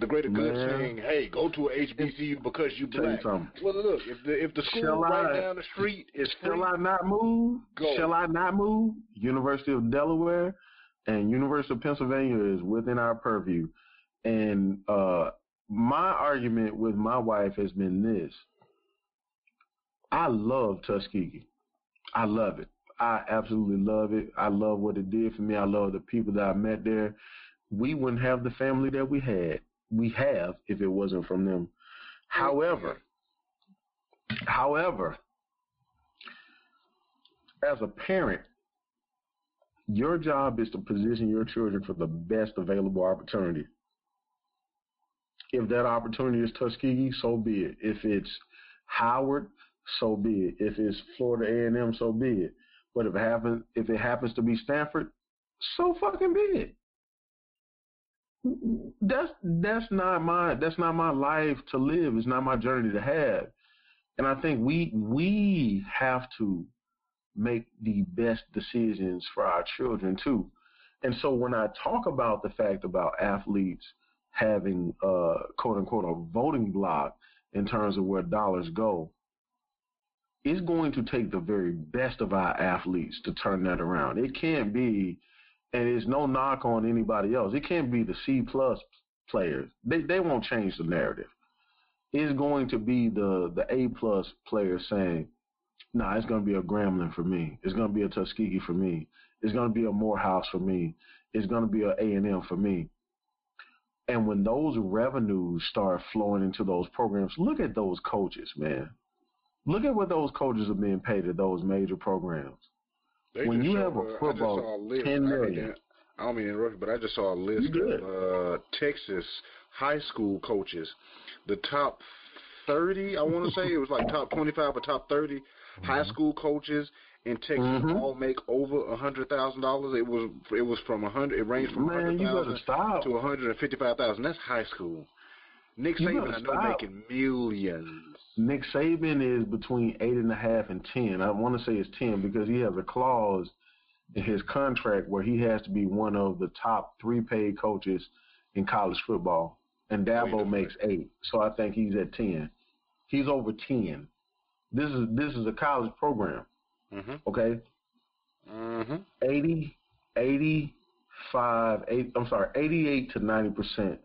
Speaker 1: the greater good
Speaker 3: Man.
Speaker 1: saying, hey, go to a HBCU because you
Speaker 3: you
Speaker 1: black.
Speaker 3: something.
Speaker 1: Well, look, if the if the school
Speaker 3: Shall
Speaker 1: right
Speaker 3: I-
Speaker 1: down the street is free,
Speaker 3: Shall I not move?
Speaker 1: Go.
Speaker 3: Shall I not move? University of Delaware and University of Pennsylvania is within our purview. And uh, my argument with my wife has been this. I love Tuskegee. I love it. I absolutely love it. I love what it did for me. I love the people that I met there. We wouldn't have the family that we had. We have if it wasn't from them. However, however, as a parent, your job is to position your children for the best available opportunity. If that opportunity is Tuskegee, so be it. If it's Howard, so be it. If it's Florida A&M, so be it. But if it happens, if it happens to be Stanford, so fucking be it. That's that's not my that's not my life to live. It's not my journey to have. And I think we we have to make the best decisions for our children too. And so when I talk about the fact about athletes having uh quote unquote a voting block in terms of where dollars go, it's going to take the very best of our athletes to turn that around. It can't be and it's no knock on anybody else. It can't be the C plus players. They they won't change the narrative. It's going to be the the A plus players saying, nah, it's going to be a Grambling for me. It's going to be a Tuskegee for me. It's going to be a Morehouse for me. It's going to be a A&M for me. And when those revenues start flowing into those programs, look at those coaches, man. Look at what those coaches are being paid at those major programs.
Speaker 1: They
Speaker 3: when you have a
Speaker 1: just
Speaker 3: football,
Speaker 1: a list.
Speaker 3: 10
Speaker 1: I, mean,
Speaker 3: million.
Speaker 1: I don't mean to interrupt you, but I just saw a list of uh, Texas high school coaches. The top 30, I want to say, it was like top 25 or top 30 high school coaches in Texas
Speaker 3: Mhm.
Speaker 1: all make over a hundred thousand dollars. It was it was from a hundred. It ranged from a hundred thousand to a hundred and fifty-five thousand. That's high school. Nick
Speaker 3: You
Speaker 1: Saban, I know,
Speaker 3: stop.
Speaker 1: making millions.
Speaker 3: Nick Saban is between eight and a half and ten. I want to say it's ten because he has a clause in his contract where he has to be one of the top three paid coaches in college football, and Dabo
Speaker 1: Wait a
Speaker 3: makes eight. So I think he's at ten. He's over ten. This is this is a college program,
Speaker 1: Mhm.
Speaker 3: okay?
Speaker 1: Mhm.
Speaker 3: 80, 85, eight, I'm sorry, 88 to 90 percent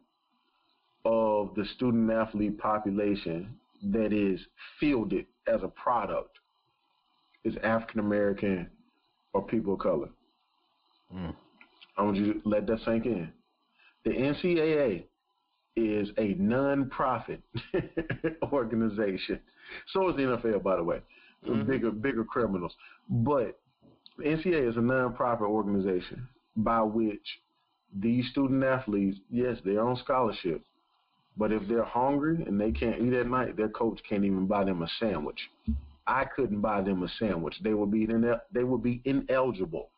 Speaker 3: of the student athlete population that is fielded as a product is African American or people of color.
Speaker 2: Mm.
Speaker 3: I want you to let that sink in. The NCAA is a non-profit organization. So is the NFL, by the way.
Speaker 1: Mhm.
Speaker 3: Bigger, bigger criminals. But the NCAA is a non-profit organization by which these student athletes, yes, they're on scholarship, but if they're hungry and they can't eat at night, their coach can't even buy them a sandwich. I couldn't buy them a sandwich. They would be they would be ineligible.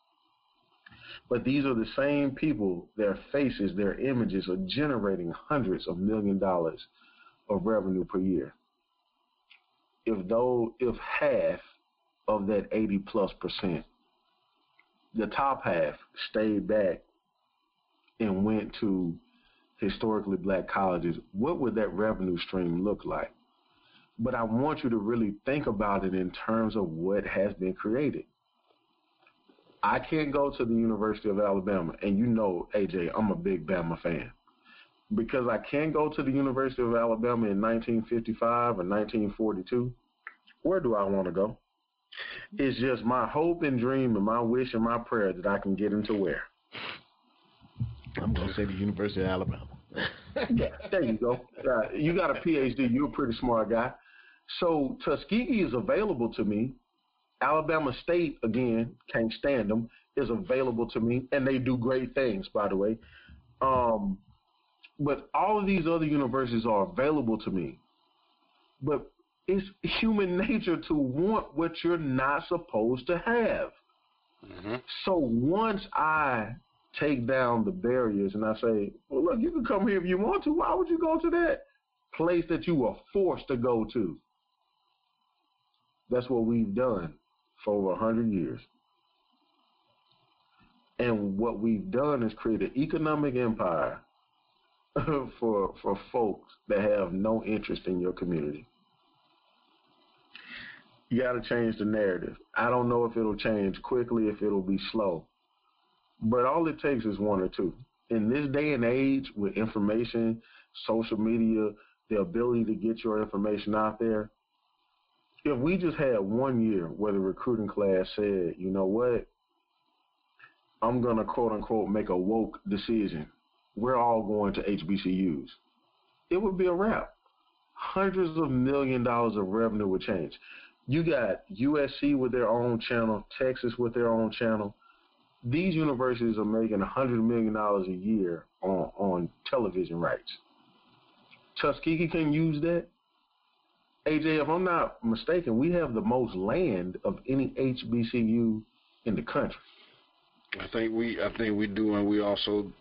Speaker 3: But these are the same people, their faces, their images are generating hundreds of million dollars of revenue per year. If though if half of that 80 plus percent, the top half stayed back and went to historically black colleges, what would that revenue stream look like? But I want you to really think about it in terms of what has been created. I can't go to the University of Alabama, and you know, AJ, I'm a big Bama fan. Because I can't go to the University of Alabama in 1955 or 1942, where do I want to go? It's just my hope and dream and my wish and my prayer that I can get into where.
Speaker 2: I'm gonna say the University of Alabama.
Speaker 3: Yeah, there you go. Uh, you got a PhD. You're a pretty smart guy. So Tuskegee is available to me Alabama State, again, can't stand them, is available to me, and they do great things, by the way. Um, but all of these other universities are available to me. But it's human nature to want what you're not supposed to have.
Speaker 1: Mm-hmm.
Speaker 3: So once I take down the barriers and I say, well, look, you can come here if you want to. Why would you go to that place that you were forced to go to? That's what we've done for over 100 years. And what we've done is create an economic empire for for folks that have no interest in your community. You got to change the narrative. I don't know if it'll change quickly, if it'll be slow, but all it takes is one or two. In this day and age, with information, social media, the ability to get your information out there, if we just had one year where the recruiting class said, you know what, I'm going to quote unquote make a woke decision. We're all going to HBCUs. It would be a wrap. Hundreds of million dollars of revenue would change. You got USC with their own channel, Texas with their own channel. These universities are making a $100 million a year on, on television rights. Tuskegee can use that. AJ, if I'm not mistaken, we have the most land of any HBCU in the country.
Speaker 1: I think we, I think we do, and we also,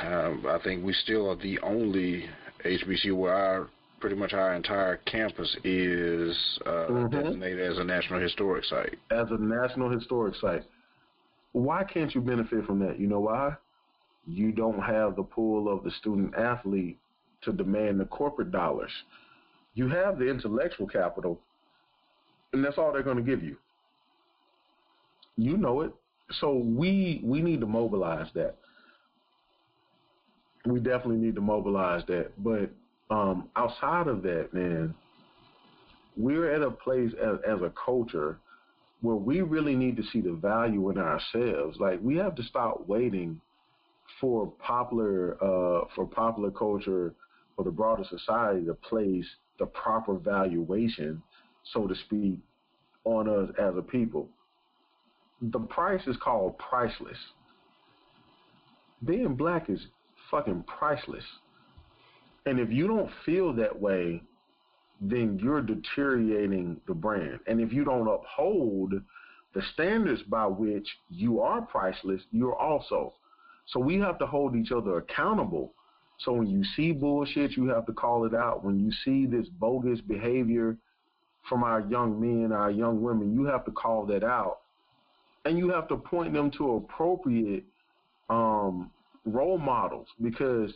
Speaker 1: have, I think we still are the only HBCU where our pretty much our entire campus is uh,
Speaker 3: Mhm.
Speaker 1: designated as a national historic site.
Speaker 3: as a national historic site. Why can't you benefit from that? You know why? You don't have the pool of the student athlete to demand the corporate dollars. You have the intellectual capital, and that's all they're going to give you. You know it. So we we need to mobilize that. We definitely need to mobilize that. But um, outside of that, man, we're at a place as, as a culture where we really need to see the value in ourselves. Like we have to stop waiting for popular uh, for popular culture or the broader society to place the proper valuation, so to speak, on us as a people. The price is called priceless. Being black is fucking priceless. And if you don't feel that way, then you're deteriorating the brand. And if you don't uphold the standards by which you are priceless, you're also. So we have to hold each other accountable. So when you see bullshit, you have to call it out. When you see this bogus behavior from our young men, our young women, you have to call that out. And you have to point them to appropriate um, role models because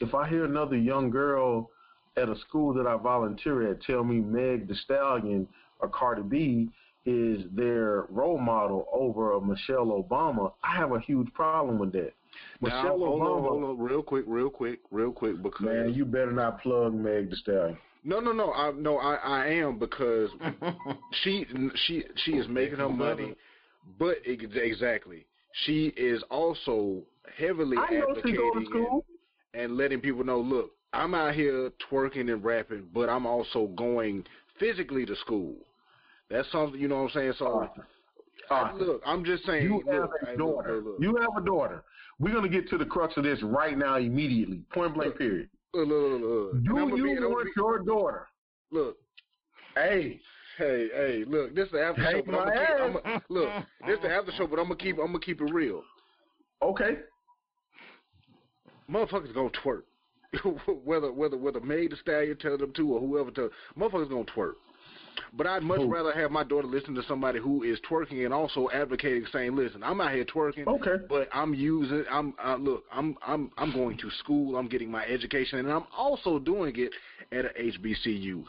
Speaker 3: if I hear another young girl at a school that I volunteer at tell me Meg the Stallion or Cardi B is their role model over a Michelle Obama, I have a huge problem with that. Michelle Now,
Speaker 1: hold on,
Speaker 3: Obama,
Speaker 1: hold on, real quick, real quick, real quick, because
Speaker 3: man, you better not plug Meg the Stallion.
Speaker 1: no, no, no, I no, I, I am because she she she is making her money, but ex- exactly, she is also heavily
Speaker 3: I know she go to
Speaker 1: advocating
Speaker 3: school.
Speaker 1: and, and letting people know, look, I'm out here twerking and rapping, but I'm also going physically to school. That's something you know what I'm saying. So,
Speaker 3: Arthur,
Speaker 1: look, I'm just saying.
Speaker 3: You have a daughter.
Speaker 1: look, look.
Speaker 3: You have a daughter. We're gonna get to the crux of this right now, immediately, point blank. Period.
Speaker 1: Look, look, look, look.
Speaker 3: Do you want
Speaker 1: be-
Speaker 3: your daughter?
Speaker 1: look?
Speaker 3: Hey,
Speaker 1: Hey, hey, look, this is the after show, but I'm gonna keep. I'm gonna, look, this is the after show, but I'm gonna keep, I'm gonna keep it real.
Speaker 3: okay.
Speaker 1: Motherfuckers gonna twerk, whether whether whether Meg the Stallion tell them to or whoever tell, motherfuckers gonna twerk. But I'd much rather have my daughter listen to somebody who is twerking and also advocating, saying, "Listen, I'm out here twerking,
Speaker 3: Okay.
Speaker 1: but I'm using, I'm uh, look, I'm I'm I'm going to school, I'm getting my education, and I'm also doing it at a HBCU.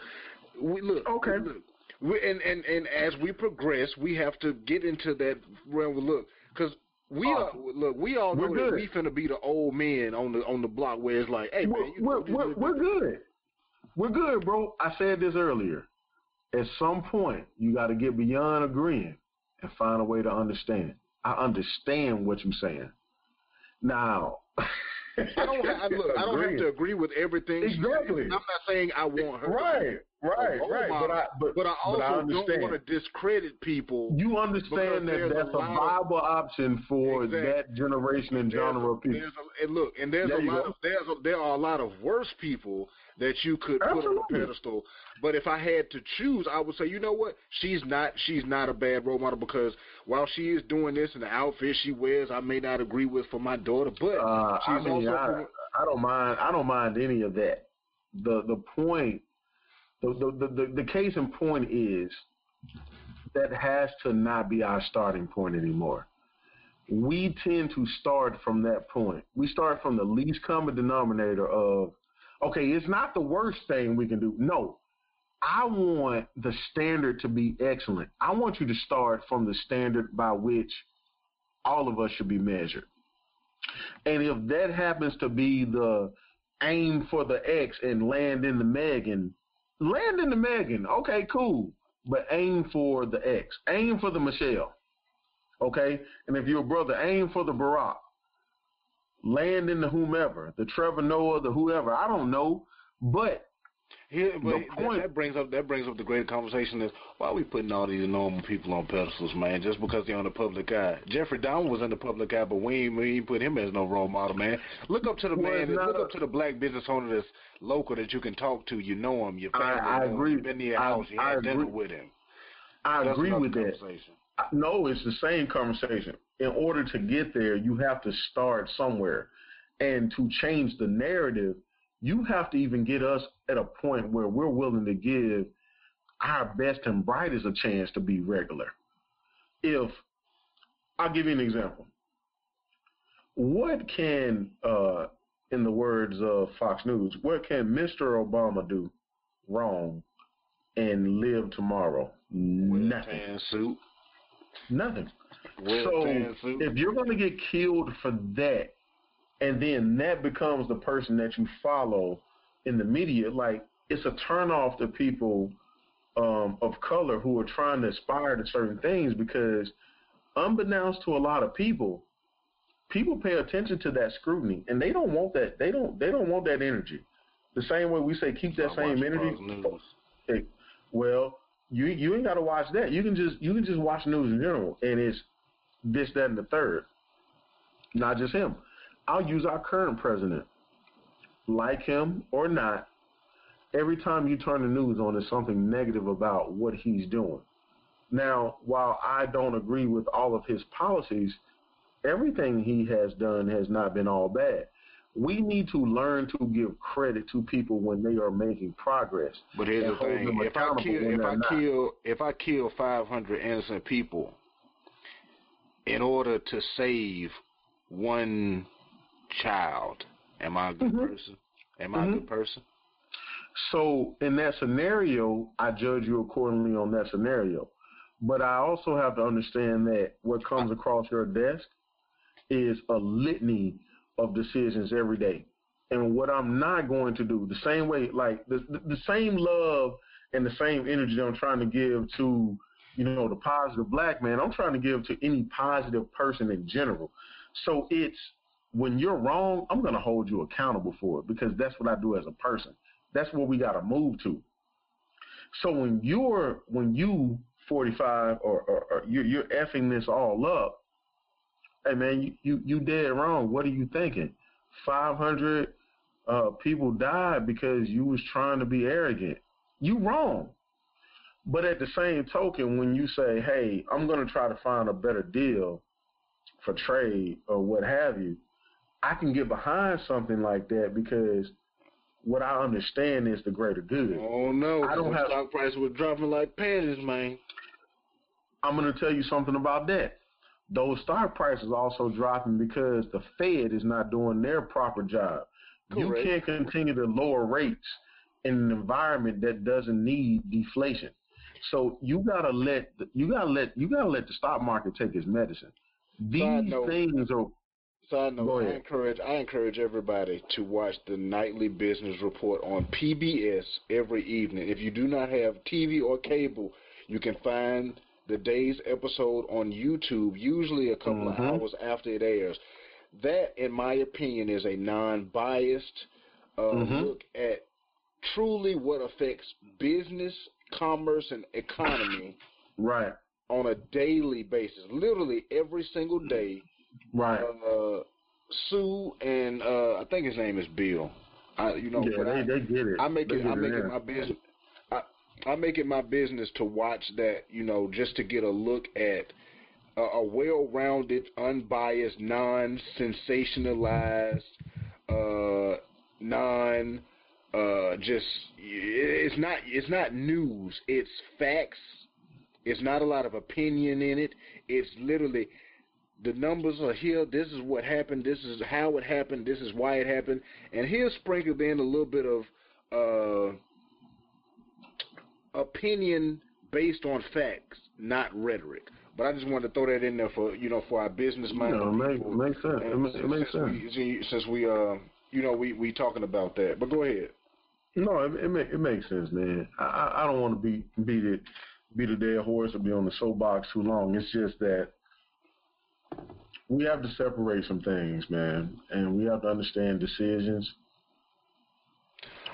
Speaker 1: We look,
Speaker 3: Okay.
Speaker 1: look, we, and and and as we progress, we have to get into that realm. of Look, because we are look, we all know
Speaker 3: We're
Speaker 1: that
Speaker 3: good.
Speaker 1: we finna be the old men on the on the block where it's like, hey
Speaker 3: we're,
Speaker 1: you
Speaker 3: we're,
Speaker 1: know,
Speaker 3: we're, we're good. We're good, bro. I said this earlier. At some point, you got to get beyond agreeing and find a way to understand. I understand what you're saying. Now,
Speaker 1: I don't have, look, I don't have to agree with everything.
Speaker 3: Exactly.
Speaker 1: I'm not saying I want her.
Speaker 3: Right. Right, right. But I, but,
Speaker 1: but I also
Speaker 3: but I
Speaker 1: don't
Speaker 3: understand.
Speaker 1: want to discredit people.
Speaker 3: You understand that
Speaker 1: there's a
Speaker 3: that's a,
Speaker 1: lot of-
Speaker 3: viable option for
Speaker 1: Exactly.
Speaker 3: that generation and genre
Speaker 1: a-
Speaker 3: of people.
Speaker 1: A, and look, and there's
Speaker 3: There
Speaker 1: a lot
Speaker 3: go.
Speaker 1: of there's a, there are a lot of worse people that you could put on a pedestal. But if I had to choose, I would say, you know what? She's not she's not a bad role model because while she is doing this and the outfit she wears, I may not agree with for my daughter, but
Speaker 3: Uh,
Speaker 1: she's
Speaker 3: I mean,
Speaker 1: also
Speaker 3: I, I don't mind. I don't mind any of that. The the point, the the, the the case in point is that has to not be our starting point anymore. We tend to start from that point. We start from the least common denominator of, okay, it's not the worst thing we can do. No, I want the standard to be excellent. I want you to start from the standard by which all of us should be measured. And if that happens to be the aim for the X and land in the Megan, land in the Megan. Okay, cool. But aim for the X. Aim for the Michelle. Okay? And if you're a brother, aim for the Barack. Land in the whomever, the Trevor Noah, the whoever. I don't know. But
Speaker 1: Here, but
Speaker 3: The
Speaker 1: that- that brings up that brings up the great conversation is why are we putting all these normal people on pedestals, man? Just because they're on the public eye. Jeffrey Dahmer was in the public eye, but we ain't, we ain't put him as no role model, man. Look up to the
Speaker 3: Well,
Speaker 1: man. Look
Speaker 3: a-
Speaker 1: up to the black business owner that's local that you can talk to. You know him. Your
Speaker 3: I-
Speaker 1: family.
Speaker 3: I
Speaker 1: him.
Speaker 3: agree.
Speaker 1: You've been to your
Speaker 3: I-
Speaker 1: house. You
Speaker 3: I
Speaker 1: had dinner
Speaker 3: agree.
Speaker 1: with him.
Speaker 3: I
Speaker 1: That's
Speaker 3: agree with that. I- No, it's the same conversation. In order to get there, you have to start somewhere. And to change the narrative, you have to even get us at a point where we're willing to give our best and brightest a chance to be regular. If I'll give you an example. What can, uh, in the words of Fox News, what can Mr. Obama do wrong and live tomorrow? Nothing.
Speaker 1: Suit.
Speaker 3: Nothing.
Speaker 1: Wear
Speaker 3: so if you're going to get killed for that, and then that becomes the person that you follow in the media, like it's a turnoff to people um, of color who are trying to aspire to certain things because, unbeknownst to a lot of people, people pay attention to that scrutiny, and they don't want that. They don't. They don't want that energy. The same way we say keep that same energy. Well, you you ain't got to watch that. You can just you can just watch news in general, and it's this, that, and the third. Not just him. I'll use our current president. Like him or not, every time you turn the news on, there's something negative about what he's doing. Now, while I don't agree with all of his policies, everything he has done has not been all bad. We need to learn to give credit to people when they are making progress.
Speaker 1: But here's the thing: if I kill, if I
Speaker 3: not.
Speaker 1: kill, if I kill 500 innocent people in order to save one child, am I a good
Speaker 3: Mhm.
Speaker 1: person? Am I a
Speaker 3: Mhm.
Speaker 1: good person?
Speaker 3: So in that scenario, I judge you accordingly on that scenario. But I also have to understand that what comes across your desk is a litany of decisions every day. And what I'm not going to do, the same way, like the, the, the same love and the same energy I'm trying to give to, you know, the positive black man, I'm trying to give to any positive person in general. So it's when you're wrong, I'm going to hold you accountable for it because that's what I do as a person. That's what we got to move to. So when you're when you 45 or, or, or you're, you're effing this all up, hey man, you, you you dead wrong. What are you thinking? 500 uh, people died because you was trying to be arrogant. You wrong. But at the same token, when you say, "Hey, I'm going to try to find a better deal for trade or what have you," I can get behind something like that because what I understand is the greater good.
Speaker 1: Oh no!
Speaker 3: I don't have-
Speaker 1: stock price was dropping like panties, man.
Speaker 3: I'm going to tell you something about that. Those stock prices also dropping because the Fed is not doing their proper job. You can't continue to lower rates in an environment that doesn't need deflation. So you gotta let you gotta let you gotta let the stock market take its medicine. These things are
Speaker 1: Side note, I encourage I encourage everybody to watch the nightly business report on PBS every evening. If you do not have TV or cable, you can find the day's episode on YouTube, usually a couple
Speaker 3: Mhm.
Speaker 1: of hours after it airs. That, in my opinion, is a non-biased uh,
Speaker 3: Mhm.
Speaker 1: look at truly what affects business, commerce, and economy
Speaker 3: Right.
Speaker 1: on a daily basis. Literally every single day.
Speaker 3: Right.
Speaker 1: Uh, Sue and uh, I think his name is Bill. I, you know,
Speaker 3: yeah, they,
Speaker 1: I,
Speaker 3: they get it.
Speaker 1: I make it.
Speaker 3: get
Speaker 1: I make it my business. I, I make it my business to watch that. You know, just to get a look at a, a well-rounded, unbiased, non-sensationalized, uh, non. Uh, just it's not it's not news. It's facts. It's not a lot of opinion in it. It's literally the numbers are here. This is what happened. This is how it happened. This is why it happened. And here's sprinkled in a little bit of uh, opinion based on facts, not rhetoric. But I just wanted to throw that in there for you know for our business minded
Speaker 3: No, it make- makes sense. It makes sense.
Speaker 1: We, since we uh you know we we talking about that, but go ahead.
Speaker 3: No, it it, make, it makes sense, man. I I I don't want to be beat it beat a dead horse or be on the soapbox too long. It's just that we have to separate some things, man, and we have to understand decisions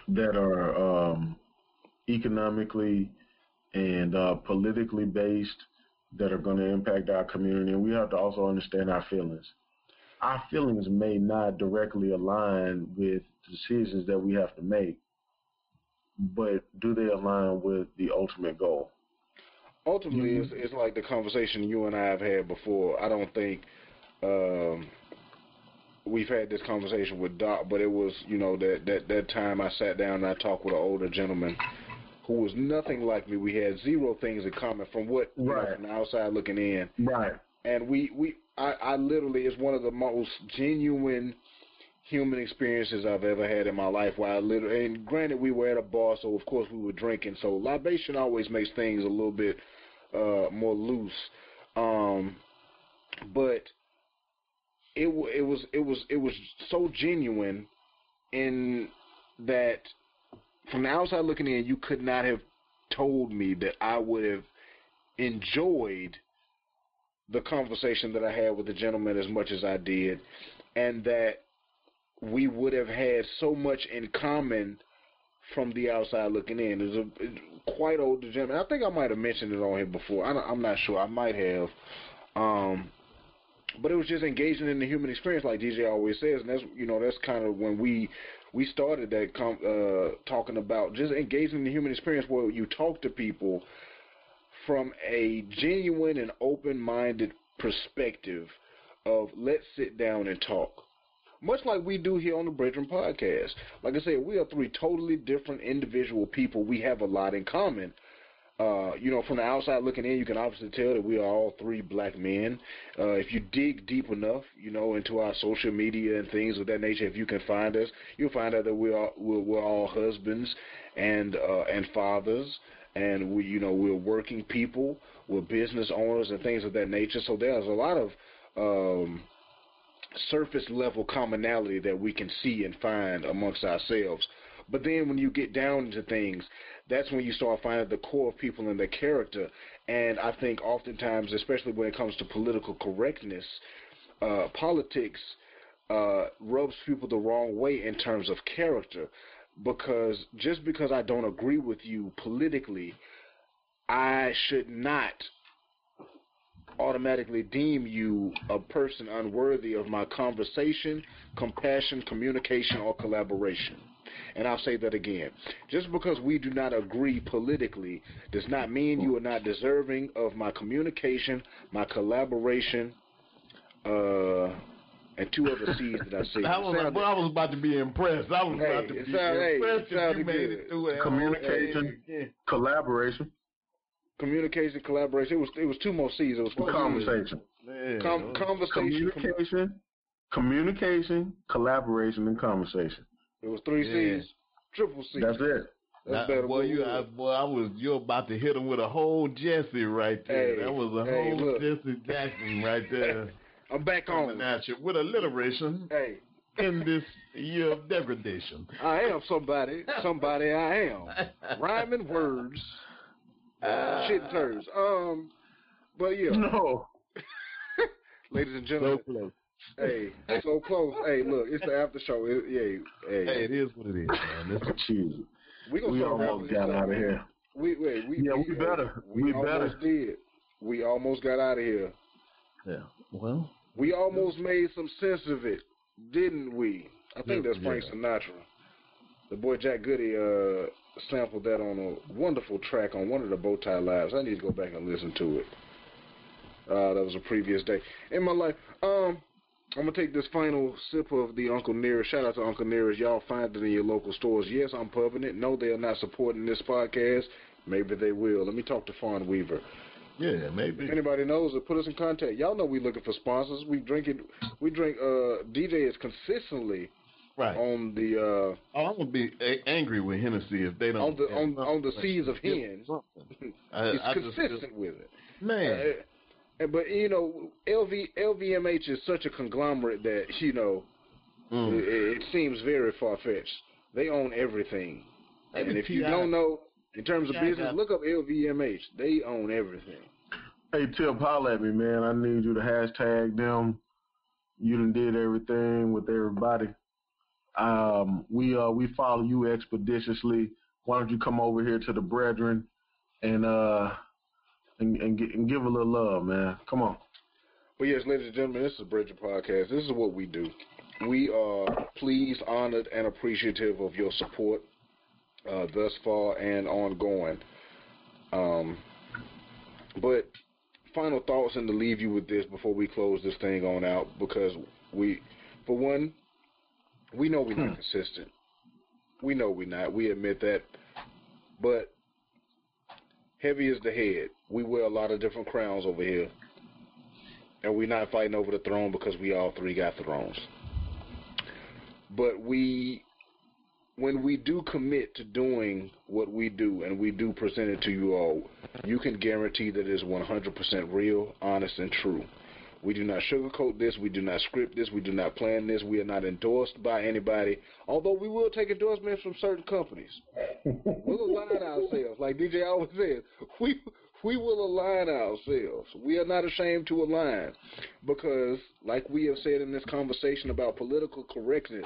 Speaker 3: that are um, economically and uh, politically based that are going to impact our community, and we have to also understand our feelings. Our feelings may not directly align with decisions that we have to make, but do they align with the ultimate goal?
Speaker 1: Ultimately
Speaker 3: Mhm.
Speaker 1: it's, it's like the conversation you and I have had before. I don't think um, we've had this conversation with Doc, but it was you know that that that time I sat down and I talked with an older gentleman who was nothing like me. We had zero things in common from what know,
Speaker 3: Right.
Speaker 1: from the outside looking in,
Speaker 3: Right.
Speaker 1: and we we I, I literally is one of the most genuine human experiences I've ever had in my life. Where I literally, and granted, we were at a bar, so of course we were drinking. So libation always makes things a little bit uh, more loose. Um, but it it was it was it was so genuine in that from the outside looking in, you could not have told me that I would have enjoyed the conversation that I had with the gentleman as much as I did, and that we would have had so much in common from the outside looking in. It's a it's quite older gentleman. I think I might have mentioned it on here before. I I'm not sure. I might have. Um, but it was just engaging in the human experience, like DJ always says, and that's you know that's kind of when we we started that com- uh, talking about just engaging in the human experience, where you talk to people from a genuine and open-minded perspective of let's sit down and talk. Much like we do here on the Brethren Podcast. Like I said, we are three totally different individual people. We have a lot in common. Uh, you know, from the outside looking in, you can obviously tell that we are all three black men. Uh, if you dig deep enough, you know, into our social media and things of that nature, if you can find us, you'll find out that we are we're, we're all husbands and uh, and fathers, and we, you know, we're working people, we're business owners and things of that nature. So there's a lot of um, surface level commonality that we can see and find amongst ourselves. But then when you get down into things, that's when you start finding the core of people and their character. And I think oftentimes, especially when it comes to political correctness, uh, politics uh, rubs people the wrong way in terms of character. Because just because I don't agree with you politically, I should not automatically deem you a person unworthy of my conversation, compassion, communication, or collaboration. And I'll say that again. Just because we do not agree politically does not mean you are not deserving of my communication, my collaboration, uh, and two other C's that I said.
Speaker 2: I was,
Speaker 1: Sounded-
Speaker 2: well, I was about to be impressed. I was
Speaker 1: Hey,
Speaker 2: about to be
Speaker 1: sound-
Speaker 2: impressed
Speaker 1: it
Speaker 2: if you made
Speaker 1: good.
Speaker 2: it through that
Speaker 3: Communication.
Speaker 2: whole thing.
Speaker 3: Collaboration,
Speaker 1: communication, collaboration. It was it was two more C's. It was four C's.
Speaker 3: conversation,
Speaker 2: Yeah.
Speaker 1: Com- conversation. com-
Speaker 3: communication, communication, collaboration, and conversation.
Speaker 1: it was three
Speaker 2: Yeah.
Speaker 1: C's. Triple C.
Speaker 3: That's it.
Speaker 1: That's
Speaker 2: Now,
Speaker 1: better.
Speaker 2: boy, you,
Speaker 1: what
Speaker 2: I, boy, I was You're about to hit him with a whole Jesse right there.
Speaker 1: Hey,
Speaker 2: that was a
Speaker 1: hey,
Speaker 2: whole
Speaker 1: look.
Speaker 2: Jesse Jackson right there.
Speaker 1: I'm back on.
Speaker 2: coming at you with alliteration
Speaker 1: Hey,
Speaker 2: in this year of degradation.
Speaker 1: I am somebody. Somebody I am. Rhyming words.
Speaker 2: Ah.
Speaker 1: Shit turds. Um, but yeah,
Speaker 3: No.
Speaker 1: ladies and gentlemen.
Speaker 2: So
Speaker 1: gentlemen.
Speaker 2: close.
Speaker 1: hey, so close. Hey, look, it's the after show. It, yeah, hey,
Speaker 2: Hey, it is what it is, man. This,
Speaker 3: Jesus.
Speaker 1: We, gonna
Speaker 3: we
Speaker 1: start
Speaker 3: almost got out of here.
Speaker 1: We wait. We,
Speaker 3: Yeah,
Speaker 1: we,
Speaker 3: we better.
Speaker 1: We,
Speaker 3: We
Speaker 1: almost
Speaker 3: better.
Speaker 1: did. We almost got out of here.
Speaker 2: Yeah. Well,
Speaker 1: We almost made some sense of it, didn't we? I think
Speaker 2: Yeah,
Speaker 1: that's Frank
Speaker 2: yeah.
Speaker 1: Sinatra. The boy Jack Goody uh, sampled that on a wonderful track on one of the Bowtie Lives. I need to go back and listen to it. Uh, that was a previous day in my life. Um, I'm gonna take this final sip of the Uncle Nearest. Shout out to Uncle Nearest. Y'all find it in your local stores. Yes, I'm pubbing it. No, they are not supporting this podcast. Maybe they will. Let me talk to Fawn Weaver.
Speaker 2: yeah, maybe.
Speaker 1: If anybody knows it, put us in contact. Y'all know we looking for sponsors. We drink it. We drink. Uh, DJ is consistently
Speaker 2: Right.
Speaker 1: on the uh,
Speaker 2: Oh, I'm gonna be a- angry with Hennessy if they don't.
Speaker 1: on the on on the seas of
Speaker 2: Give
Speaker 1: hen. It's
Speaker 2: I just-
Speaker 1: consistent with it.
Speaker 2: man.
Speaker 1: Uh, but you know, LV LVMH is such a conglomerate that you know
Speaker 2: mm.
Speaker 1: it, it seems very far fetched. They own everything,
Speaker 2: Maybe
Speaker 1: and if you don't know, in terms of business, look up LVMH. They own everything.
Speaker 3: Hey, Tip, holler at me, man. I need you to hashtag them. You done did everything with everybody. Um, we uh we follow you expeditiously. Why don't you come over here to the brethren and uh and and, get, and give a little love, man. Come on.
Speaker 1: But yes, ladies and gentlemen, this is Brethren Podcast. This is what we do. We are pleased, honored, and appreciative of your support uh, thus far and ongoing. Um, but final thoughts and to leave you with this before we close this thing on out because we, for one, we know we're not hmm. consistent. We know we're not. We admit that. But heavy is the head. We wear a lot of different crowns over here. And we're not fighting over the throne because we all three got thrones. But we, when we do commit to doing what we do and we do present it to you all, you can guarantee that it is 100% real, honest, and true. We do not sugarcoat this. We do not script this. We do not plan this. We are not endorsed by anybody, although we will take endorsements from certain companies. We'll align ourselves, like DJ always says. We we will align ourselves. We are not ashamed to align, because, like we have said in this conversation about political correctness,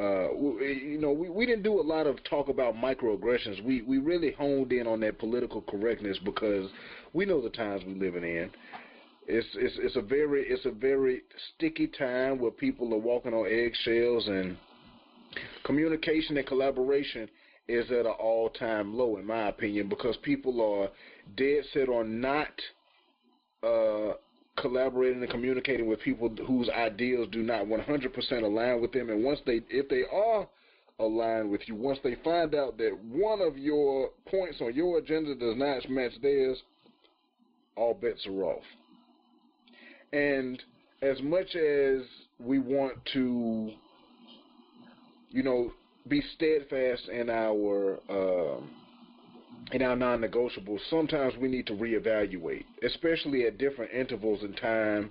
Speaker 1: uh, we, you know, we, we didn't do a lot of talk about microaggressions. We we really honed in on that political correctness because we know the times we're living in. It's it's it's a very it's a very sticky time where people are walking on eggshells and communication and collaboration is at an all time low in my opinion because people are dead set on not uh, collaborating and communicating with people whose ideals do not 100% align with them. And once they if they are aligned with you once they find out that one of your points on your agenda does not match theirs all bets are off and as much as we want to, you know, be steadfast in our um, in our non-negotiables, sometimes we need to reevaluate, especially at different intervals in time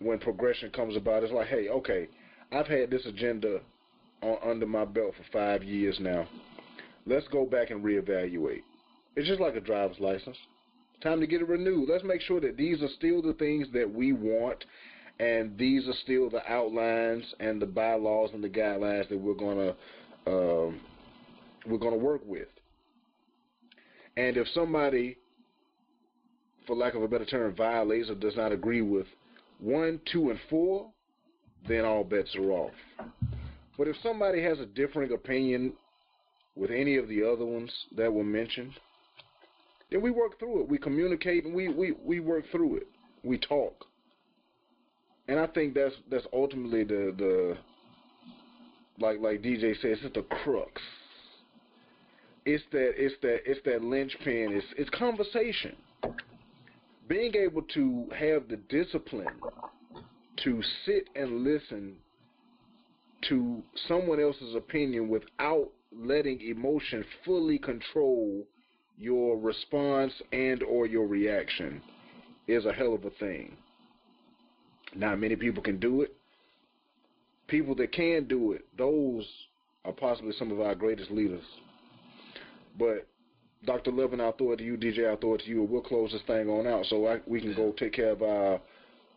Speaker 1: when progression comes about. It's like, hey, okay, I've had this agenda on, under my belt for five years now. Let's go back and reevaluate. It's just like a driver's license. Time to get it renewed. Let's make sure that these are still the things that we want, and these are still the outlines and the bylaws and the guidelines that we're gonna um, we're gonna work with. And if somebody, for lack of a better term, violates or does not agree with one, two, and four, then all bets are off. But if somebody has a differing opinion with any of the other ones that were mentioned, then we work through it. We communicate and we, we, we work through it. We talk. And I think that's that's ultimately the the like like DJ says, it's the crux. It's that it's that it's that linchpin. It's it's conversation. Being able to have the discipline to sit and listen to someone else's opinion without letting emotion fully control your response and or your reaction is a hell of a thing. Not many people can do it. People that can do it, those are possibly some of our greatest leaders. But Dr. Levin, I'll throw it to you. DJ, I'll throw it to you. We'll close this thing on out so I, we can go take care of our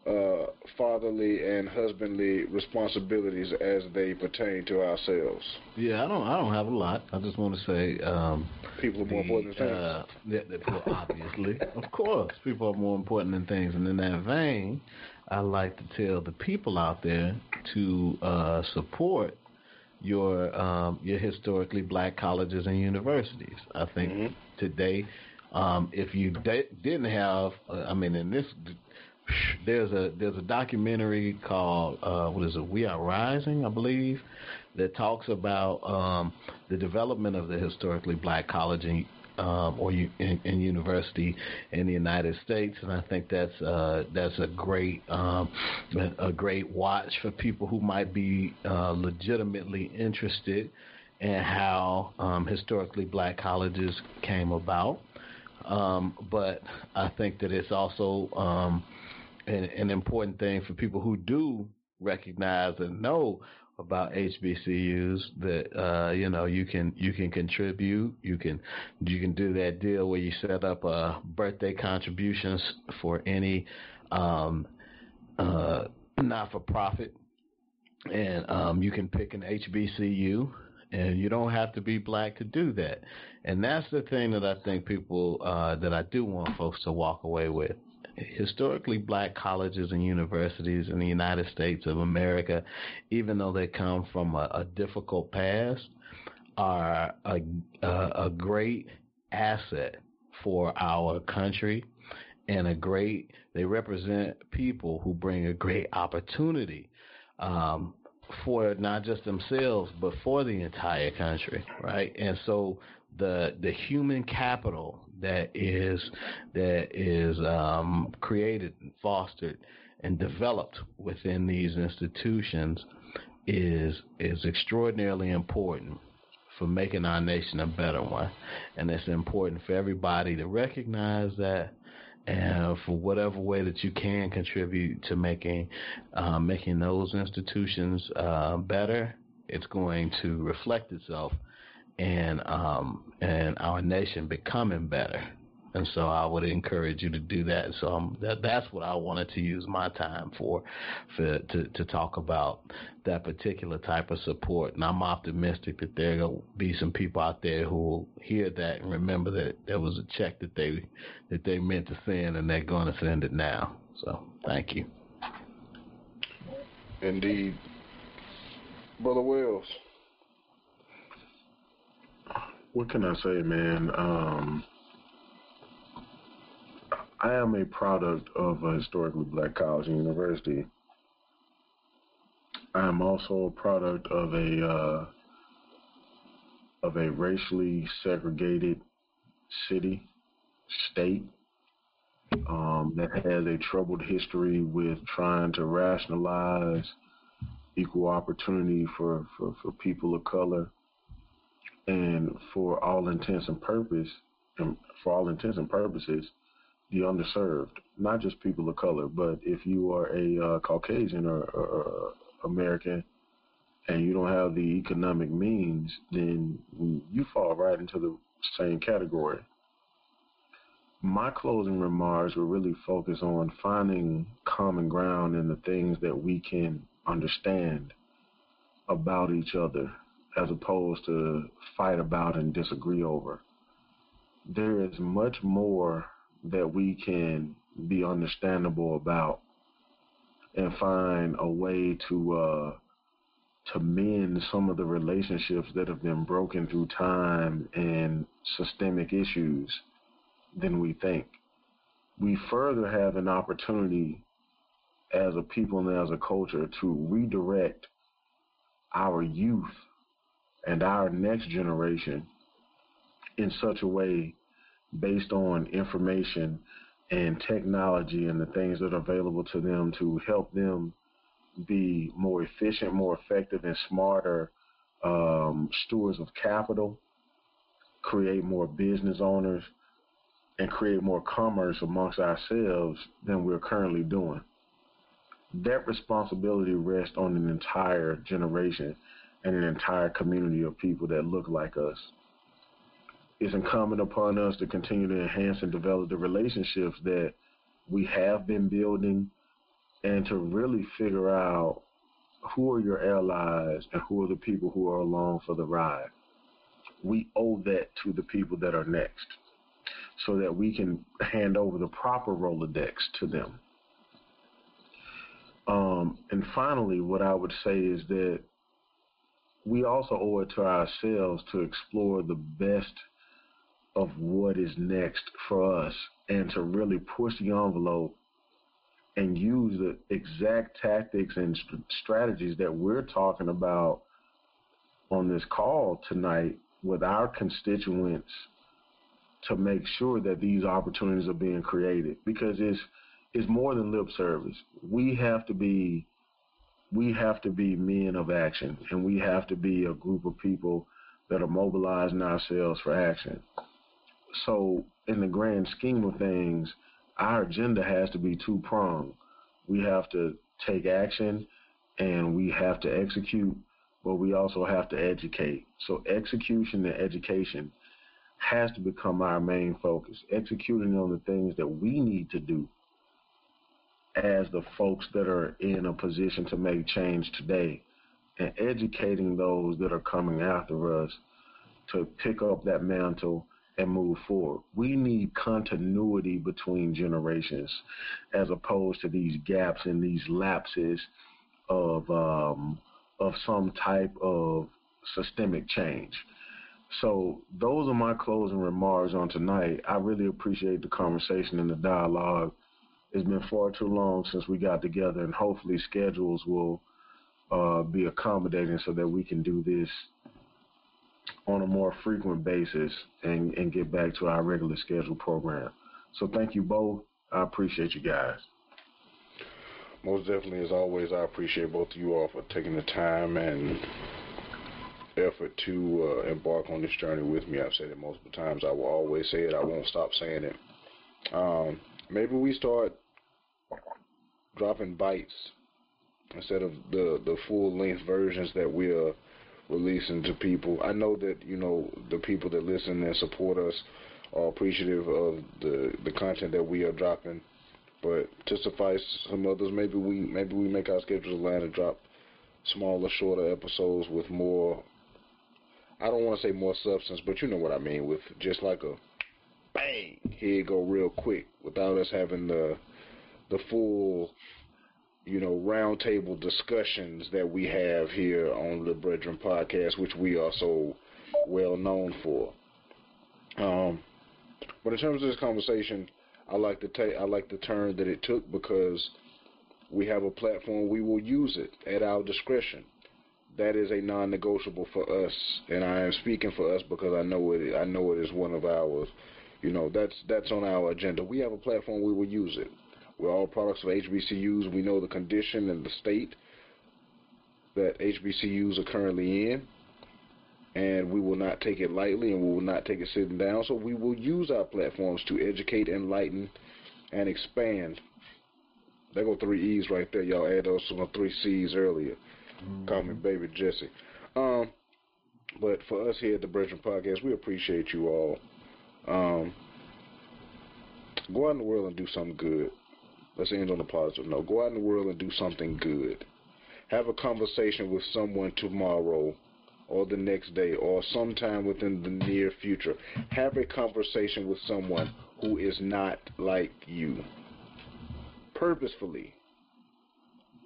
Speaker 1: uh, fatherly and husbandly responsibilities as they pertain to ourselves?
Speaker 2: Yeah, I don't. I don't have a lot. I just want to say um,
Speaker 1: people are more
Speaker 2: the,
Speaker 1: important than things.
Speaker 2: Uh, that, that, well, obviously, of course, people are more important than things. And in that vein, I like to tell the people out there to uh, support your um, your historically black colleges and universities. I think
Speaker 1: Mhm.
Speaker 2: today, um, if you de- didn't have, uh, I mean, in this, there's a there's a documentary called uh, what is it? We Are Rising, I believe, that talks about um, the development of the historically black college and um, or in, in university in the United States, and I think that's uh, that's a great um, a a great watch for people who might be uh, legitimately interested in how um, historically black colleges came about. Um, but I think that it's also um, an, an important thing for people who do recognize and know about HBCUs that uh, you know you can you can contribute you can you can do that deal where you set up uh, birthday contributions for any um, uh, not for profit and um, you can pick an HBCU and you don't have to be black to do that. And that's the thing that I think people uh, that I do want folks to walk away with historically black colleges and universities in the United States of America, even though they come from a, a difficult past, are a, a, a great asset for our country and a great, they represent people who bring a great opportunity um, for not just themselves, but for the entire country, right? And so the the human capital that is that is um, created and fostered and developed within these institutions is is extraordinarily important for making our nation a better one, and it's important for everybody to recognize that. And for whatever way that you can contribute to making uh, making those institutions uh, better, it's going to reflect itself and um, and our nation becoming better. And so I would encourage you to do that. So that that's what I wanted to use my time for, for to to talk about that particular type of support. And I'm optimistic that there will be some people out there who will hear that and remember that there was a check that they that they meant to send, and they're going to send it now. So thank you.
Speaker 1: Indeed. Brother Wells.
Speaker 3: What can I say, man? Um, I am a product of a historically black college and university. I am also a product of a uh, of a racially segregated city, state um, that has a troubled history with trying to rationalize equal opportunity for, for, for people of color and for all intents and purpose, and for all intents and purposes, the underserved, not just people of color, but if you are a uh, Caucasian or, or, or American and you don't have the economic means, then you fall right into the same category. My closing remarks will really focus on finding common ground in the things that we can understand about each other as opposed to fight about and disagree over. There is much more that we can be understandable about and find a way to uh, to mend some of the relationships that have been broken through time and systemic issues than we think. We further have an opportunity as a people and as a culture to redirect our youth and our next generation in such a way based on information and technology and the things that are available to them to help them be more efficient, more effective, and smarter um, stewards of capital, create more business owners, and create more commerce amongst ourselves than we're currently doing. That responsibility rests on an entire generation and an entire community of people that look like us. It's incumbent upon us to continue to enhance and develop the relationships that we have been building and to really figure out who are your allies and who are the people who are along for the ride. We owe that to the people that are next so that we can hand over the proper Rolodex to them. Um, and finally, what I would say is that we also owe it to ourselves to explore the best of what is next for us and to really push the envelope and use the exact tactics and st- strategies that we're talking about on this call tonight with our constituents to make sure that these opportunities are being created because it's it's more than lip service. We have to be we have to be men of action and we have to be a group of people that are mobilizing ourselves for action. So in the grand scheme of things, our agenda has to be two pronged. We have to take action and we have to execute, but we also have to educate. So execution and education has to become our main focus. Executing on the things that we need to do as the folks that are in a position to make change today and educating those that are coming after us to pick up that mantle and move forward. We need continuity between generations as opposed to these gaps and these lapses of um, of some type of systemic change. So those are my closing remarks on tonight. I really appreciate the conversation and the dialogue. It's been far too long since we got together, and hopefully schedules will uh, be accommodating so that we can do this on a more frequent basis and, and get back to our regular scheduled program. So thank you both. I appreciate you guys.
Speaker 1: Most definitely, as always, I appreciate both of you all for taking the time and effort to uh, embark on this journey with me. I've said it multiple times. I will always say it. I won't stop saying it. Um, maybe we start dropping bites instead of the the full length versions that we are releasing to people. I know that you know the people that listen and support us are appreciative of the the content that we are dropping. But to suffice some others, maybe we maybe we make our schedules align and drop smaller, shorter episodes with more. I don't want to say more substance, but you know what I mean. With just like a bang, here you go real quick, without us having the the full you know, roundtable discussions that we have here on the Brethren podcast, which we are so well known for. Um, but in terms of this conversation, I like the ta- I like the turn that it took because we have a platform. We will use it at our discretion. That is a non-negotiable for us, and I am speaking for us because I know it. I know it is one of ours. You know, that's that's on our agenda. We have a platform. We will use it. We're all products of HBCUs. We know the condition and the state that HBCUs are currently in, and we will not take it lightly and we will not take it sitting down. So we will use our platforms to educate, enlighten, and expand. There go three E's right there. Y'all add those to my three C's earlier. Mm-hmm. Call me Baby Jesse. Um, but for us here at the Brethren Podcast, we appreciate you all. Um, go out in the world and do something good. Let's end on a positive note. Go out in the world and do something good. Have a conversation with someone tomorrow or the next day or sometime within the near future. Have a conversation with someone who is not like you. Purposefully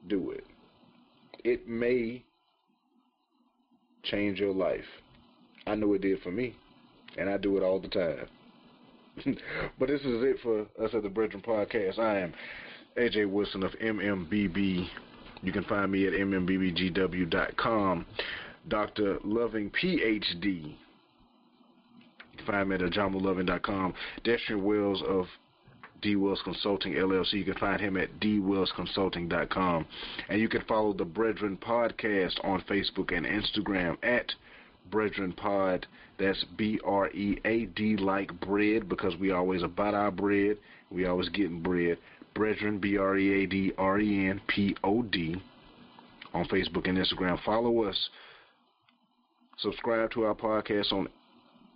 Speaker 1: do it. It may change your life. I know it did for me, and I do it all the time. but this is it for us at the Brethren Podcast. I am AJ Wilson of MMBB. You can find me at mmbbgw.com. Dr. Loving, PhD. You can find me at ajamuloving.com. Destrian Wells of D Wells Consulting LLC. You can find him at dwellsconsulting.com. And you can follow the Brethren Podcast on Facebook and Instagram at Brethren Pod. That's B R E A D like bread because we always about our bread. We always getting bread. Brethren B R E A D R E N P O D on Facebook and Instagram. Follow us. Subscribe to our podcast on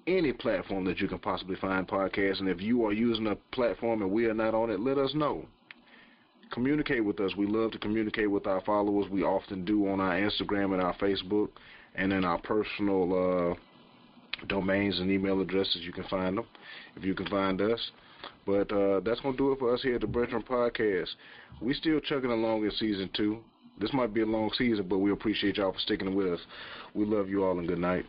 Speaker 1: any platform that you can possibly find podcasts. And if you are using a platform and we are not on it, let us know. communicate with us. We love to communicate with our followers. We often do on our Instagram and our Facebook, and in our personal uh, domains and email addresses. You can find them if you can find us. But uh, that's going to do it for us here at the Brethren Podcast. We still chugging along in season two. This might be a long season, but we appreciate y'all for sticking with us. We love you all and good night.